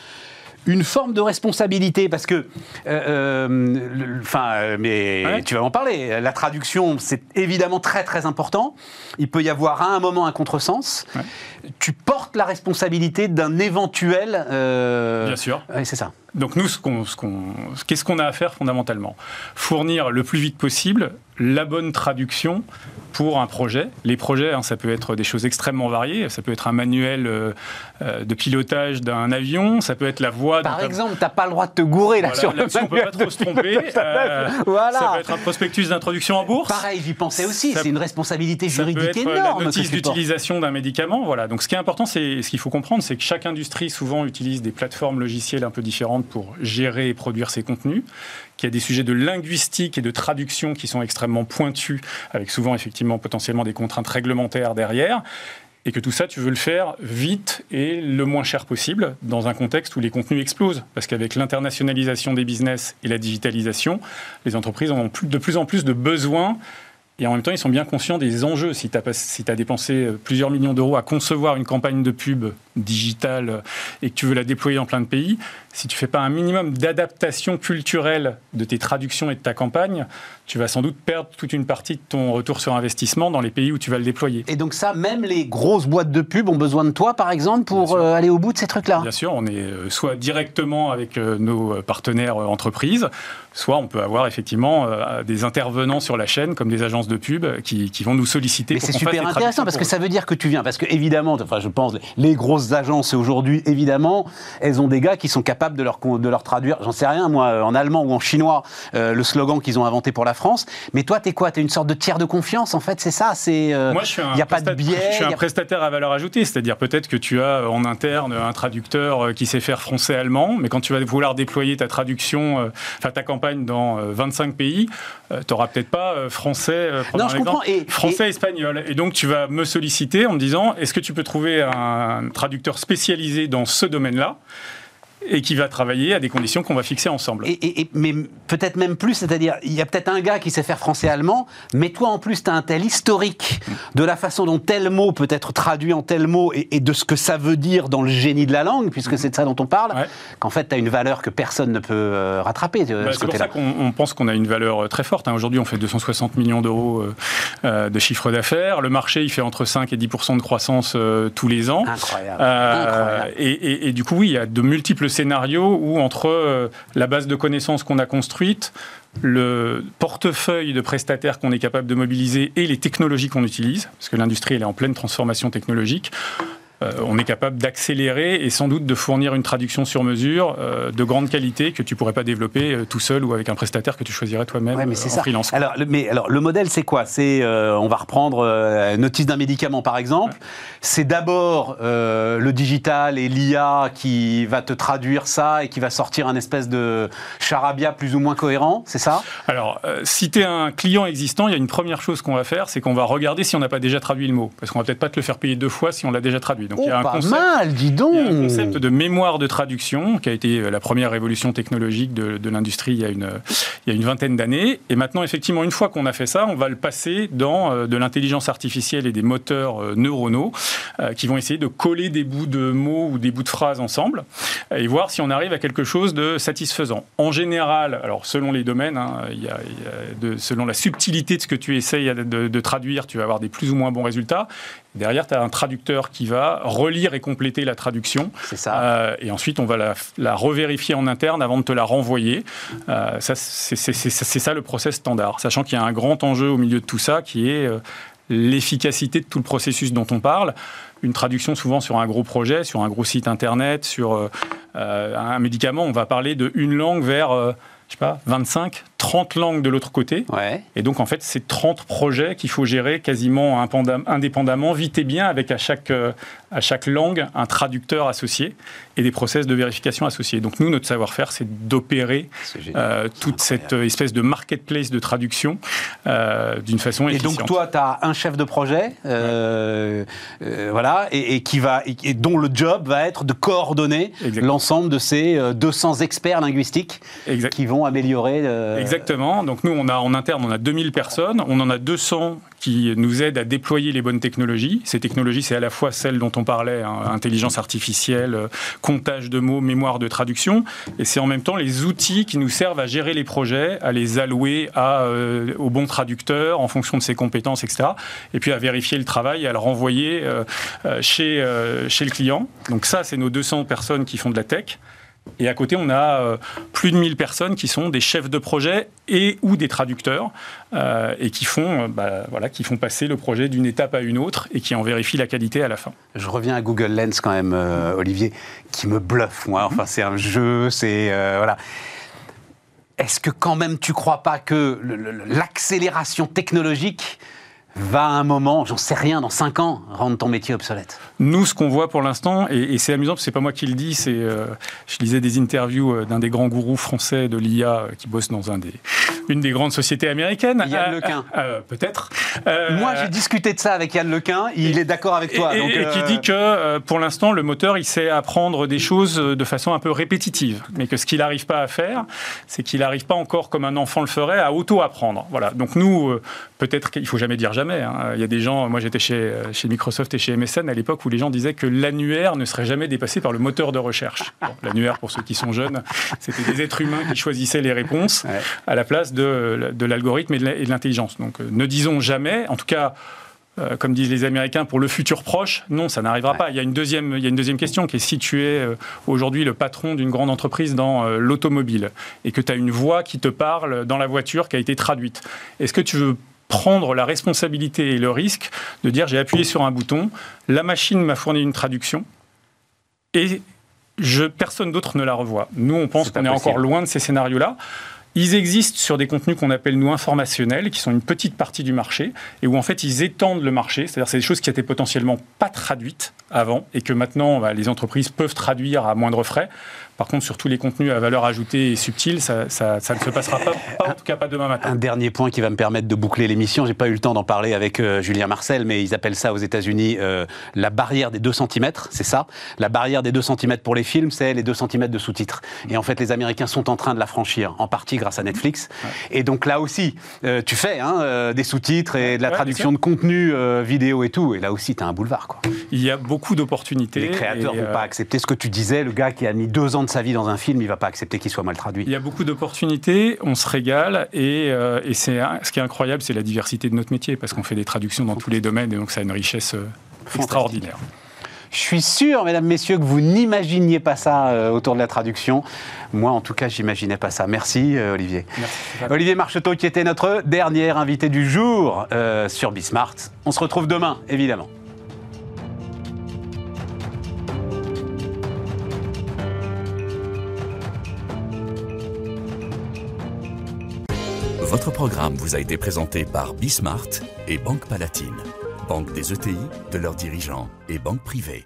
une forme de responsabilité parce que, euh, euh, enfin, mais tu vas en parler. La traduction, c'est évidemment très très important. Il peut y avoir à un moment un contresens. Tu portes la responsabilité d'un éventuel. Euh, Bien sûr. Oui, c'est ça. Donc nous, ce qu'on, qu'est-ce qu'on a à faire fondamentalement? Fournir le plus vite possible la bonne traduction pour un projet. Les projets, hein, ça peut être des choses extrêmement variées. Ça peut être un manuel euh, euh, de pilotage d'un avion, ça peut être la voie... Par exemple, tu n'as pas le droit de te gourer là sur le On ne peut pas trop se tromper. Euh, voilà. Ça peut être un prospectus d'introduction en bourse. Pareil, j'y pensais aussi. C'est une responsabilité juridique énorme. La notice d'utilisation d'un médicament. Voilà. Donc ce qui est important, c'est ce qu'il faut comprendre, c'est que chaque industrie souvent utilise des plateformes logicielles un peu différentes pour gérer et produire ses contenus qu'il y a des sujets de linguistique et de traduction qui sont extrêmement pointus, avec souvent effectivement potentiellement des contraintes réglementaires derrière et que tout ça, tu veux le faire vite et le moins cher possible, dans un contexte où les contenus explosent. Parce qu'avec l'internationalisation des business et la digitalisation, les entreprises ont de plus en plus de besoins et en même temps, ils sont bien conscients des enjeux. Si tu as, dépensé plusieurs millions d'euros à concevoir une campagne de pub digitale et que tu veux la déployer dans plein de pays, si tu fais pas un minimum d'adaptation culturelle de tes traductions et de ta campagne, tu vas sans doute perdre toute une partie de ton retour sur investissement dans les pays où tu vas le déployer. Et donc ça, même les grosses boîtes de pub ont besoin de toi, par exemple, pour euh, aller au bout de ces trucs-là Bien sûr, on est euh, soit directement avec euh, nos partenaires entreprises, soit on peut avoir effectivement des intervenants sur la chaîne, comme des agences de pub, qui, vont nous solliciter. Mais c'est super intéressant, parce que ça veut dire que tu viens, parce que évidemment, enfin, je pense, les grosses agences aujourd'hui, évidemment, elles ont des gars qui sont capables de leur, de leur traduire, j'en sais rien, moi, en allemand ou en chinois, le slogan qu'ils ont inventé pour la France. Mais toi, t'es quoi? T'es une sorte de tiers de confiance, en fait, c'est ça? C'est Moi, je suis un, y a pas de biais, je suis un prestataire à valeur ajoutée, c'est-à-dire peut-être que tu as en interne un traducteur qui sait faire français-allemand, mais quand tu vas vouloir déployer ta traduction, enfin ta campagne dans 25 pays, tu n'auras peut-être pas français, non, je comprends. Et, français, espagnol. Et donc tu vas me solliciter en me disant, est-ce que tu peux trouver un traducteur spécialisé dans ce domaine-là? Et qui va travailler à des conditions qu'on va fixer ensemble. Et, mais peut-être même plus, c'est-à-dire, il y a peut-être un gars qui sait faire français-allemand, mais toi en plus, tu as un tel historique de la façon dont tel mot peut être traduit en tel mot et, de ce que ça veut dire dans le génie de la langue, puisque c'est de ça dont on parle, qu'en fait, tu as une valeur que personne ne peut euh, rattraper. Bah, c'est pour ça qu'on pense qu'on a une valeur euh, très forte. Hein. Aujourd'hui, on fait 260 millions d'euros euh, de chiffre d'affaires. Le marché, il fait entre 5 et 10% de croissance tous les ans. Incroyable. Incroyable. Et, et, du coup, oui, il y a de multiples scénario où entre euh, la base de connaissances qu'on a construite, le portefeuille de prestataires qu'on est capable de mobiliser et les technologies qu'on utilise, parce que l'industrie elle est en pleine transformation technologique, on est capable d'accélérer et sans doute de fournir une traduction sur mesure euh, de grande qualité que tu pourrais pas développer euh, tout seul ou avec un prestataire que tu choisirais toi-même ouais, en freelance. Alors, le, mais alors le modèle c'est quoi? C'est on va reprendre notice d'un médicament par exemple. C'est d'abord le digital et l'IA qui va te traduire ça et qui va sortir un espèce de charabia plus ou moins cohérent, c'est ça? Alors si tu es un client existant, il y a une première chose qu'on va faire, c'est qu'on va regarder si on n'a pas déjà traduit le mot, parce qu'on va peut-être pas te le faire payer deux fois si on l'a déjà traduit. Donc il y a un oh, concept, mal, dis donc. un concept de mémoire de traduction qui a été euh, la première révolution technologique de, l'industrie il y a une, il y a une vingtaine d'années. Et maintenant, effectivement, une fois qu'on a fait ça, on va le passer dans euh, de l'intelligence artificielle et des moteurs euh, neuronaux qui vont essayer de coller des bouts de mots ou des bouts de phrases ensemble et voir si on arrive à quelque chose de satisfaisant. En général, alors selon les domaines, hein, il y a, de, selon la subtilité de ce que tu essayes de, de traduire, tu vas avoir des plus ou moins bons résultats. Derrière, tu as un traducteur qui va relire et compléter la traduction. C'est ça. Euh, et ensuite, on va la, la, revérifier en interne avant de te la renvoyer. Euh, ça, c'est, ça le process standard. Sachant qu'il y a un grand enjeu au milieu de tout ça qui est euh, l'efficacité de tout le processus dont on parle. Une traduction souvent sur un gros projet, sur un gros site internet, sur un médicament, on va parler de une langue vers, je sais pas, 25, 30 langues de l'autre côté. Et donc, en fait, c'est 30 projets qu'il faut gérer quasiment indépendamment, vite et bien, avec à chaque, euh, à chaque langue un traducteur associé et des process de vérification associés. Donc, nous, notre savoir-faire, c'est d'opérer euh, toute cette espèce de marketplace de traduction euh, d'une façon efficiente. Et donc, toi, tu as un chef de projet, voilà, et, qui va, et, dont le job va être de coordonner l'ensemble de ces 200 experts linguistiques qui vont améliorer. Exactement. Donc nous, on a en interne, on a 2000 personnes. On en a 200 qui nous aident à déployer les bonnes technologies. Ces technologies, c'est à la fois celles dont on parlait, hein, intelligence artificielle, euh, comptage de mots, mémoire de traduction, et c'est en même temps les outils qui nous servent à gérer les projets, à les allouer euh, au bon traducteur en fonction de ses compétences, etc. Et puis à vérifier le travail et à le renvoyer euh, chez, chez le client. Donc ça, c'est nos 200 personnes qui font de la tech. Et à côté, on a euh, plus de 1000 personnes qui sont des chefs de projet et ou des traducteurs euh, et qui font, euh, bah, voilà, qui font passer le projet d'une étape à une autre et qui en vérifient la qualité à la fin. Je reviens à Google Lens quand même, Olivier, qui me bluffe, moi. Enfin, c'est un jeu, c'est... voilà. Est-ce que quand même tu crois pas que l'accélération technologique va à un moment, j'en sais rien, dans 5 ans, rendre ton métier obsolète Nous, ce qu'on voit pour l'instant, et, c'est amusant, c'est pas moi qui le dis, c'est, euh, je lisais des interviews euh, d'un des grands gourous français de l'IA euh, qui bosse dans un des, une des grandes sociétés américaines. Yann Lequin. peut-être. moi, j'ai discuté de ça avec Yann Lequin, il est d'accord avec toi. Et, donc, et qui dit que pour l'instant, le moteur, il sait apprendre des choses de façon un peu répétitive, mais que ce qu'il n'arrive pas à faire, c'est qu'il n'arrive pas encore, comme un enfant le ferait, à auto-apprendre. Voilà. Donc nous, peut-être qu'il faut jamais dire jamais Hein. Il y a des gens, moi j'étais chez, chez Microsoft et chez MSN à l'époque où les gens disaient que l'annuaire ne serait jamais dépassé par le moteur de recherche. l'annuaire, pour ceux qui sont jeunes, c'était des êtres humains qui choisissaient les réponses à la place de, de l'algorithme et de l'intelligence. Donc euh, ne disons jamais, en tout cas, euh, comme disent les Américains, pour le futur proche, non, ça n'arrivera pas. Il y, a une deuxième, il y a une deuxième question qui est si tu es euh, aujourd'hui le patron d'une grande entreprise dans l'automobile et que tu as une voix qui te parle dans la voiture qui a été traduite, est-ce que tu veux prendre la responsabilité et le risque de dire j'ai appuyé sur un bouton, la machine m'a fourni une traduction, et je, personne d'autre ne la revoit. Nous, on pense qu'on est encore loin de ces scénarios-là. Ils existent sur des contenus qu'on appelle nous informationnels, qui sont une petite partie du marché, et où en fait ils étendent le marché. C'est-à-dire c'est des choses qui étaient potentiellement pas traduites avant, et que maintenant bah, les entreprises peuvent traduire à moindre frais. Par contre, sur tous les contenus à valeur ajoutée et subtile, ça, ne se passera pas, en tout cas pas demain matin. Un dernier point qui va me permettre de boucler l'émission. J'ai pas eu le temps d'en parler avec euh, Julien Marcel, mais ils appellent ça aux États-Unis euh, la barrière des 2 cm. C'est ça. La barrière des 2 cm pour les films, c'est les 2 cm de sous-titres. Et en fait, les Américains sont en train de la franchir, en partie grâce à Netflix. Et donc là aussi, euh, tu fais hein, des sous-titres et de la traduction de contenu vidéo et tout. Et là aussi, tu as un boulevard. Quoi. Il y a beaucoup d'opportunités. Les créateurs ne vont pas accepter ce que tu disais. Le gars qui a mis deux ans de sa vie dans un film, il va pas accepter qu'il soit mal traduit. Il y a beaucoup d'opportunités, on se régale, et, euh, et c'est ce qui est incroyable, c'est la diversité de notre métier, parce qu'on fait des traductions dans tous les domaines, et donc ça a une richesse euh, extraordinaire. Je suis sûr, mesdames, messieurs, que vous n'imaginiez pas ça euh, autour de la traduction. Moi, en tout cas, j'imaginais pas ça. Merci, Olivier. Merci, Olivier Marcheteau, qui était notre dernier invité du jour sur Bismart. On se retrouve demain, évidemment. Votre programme vous a été présenté par Bismart et Banque Palatine, banque des ETI, de leurs dirigeants et banque privée.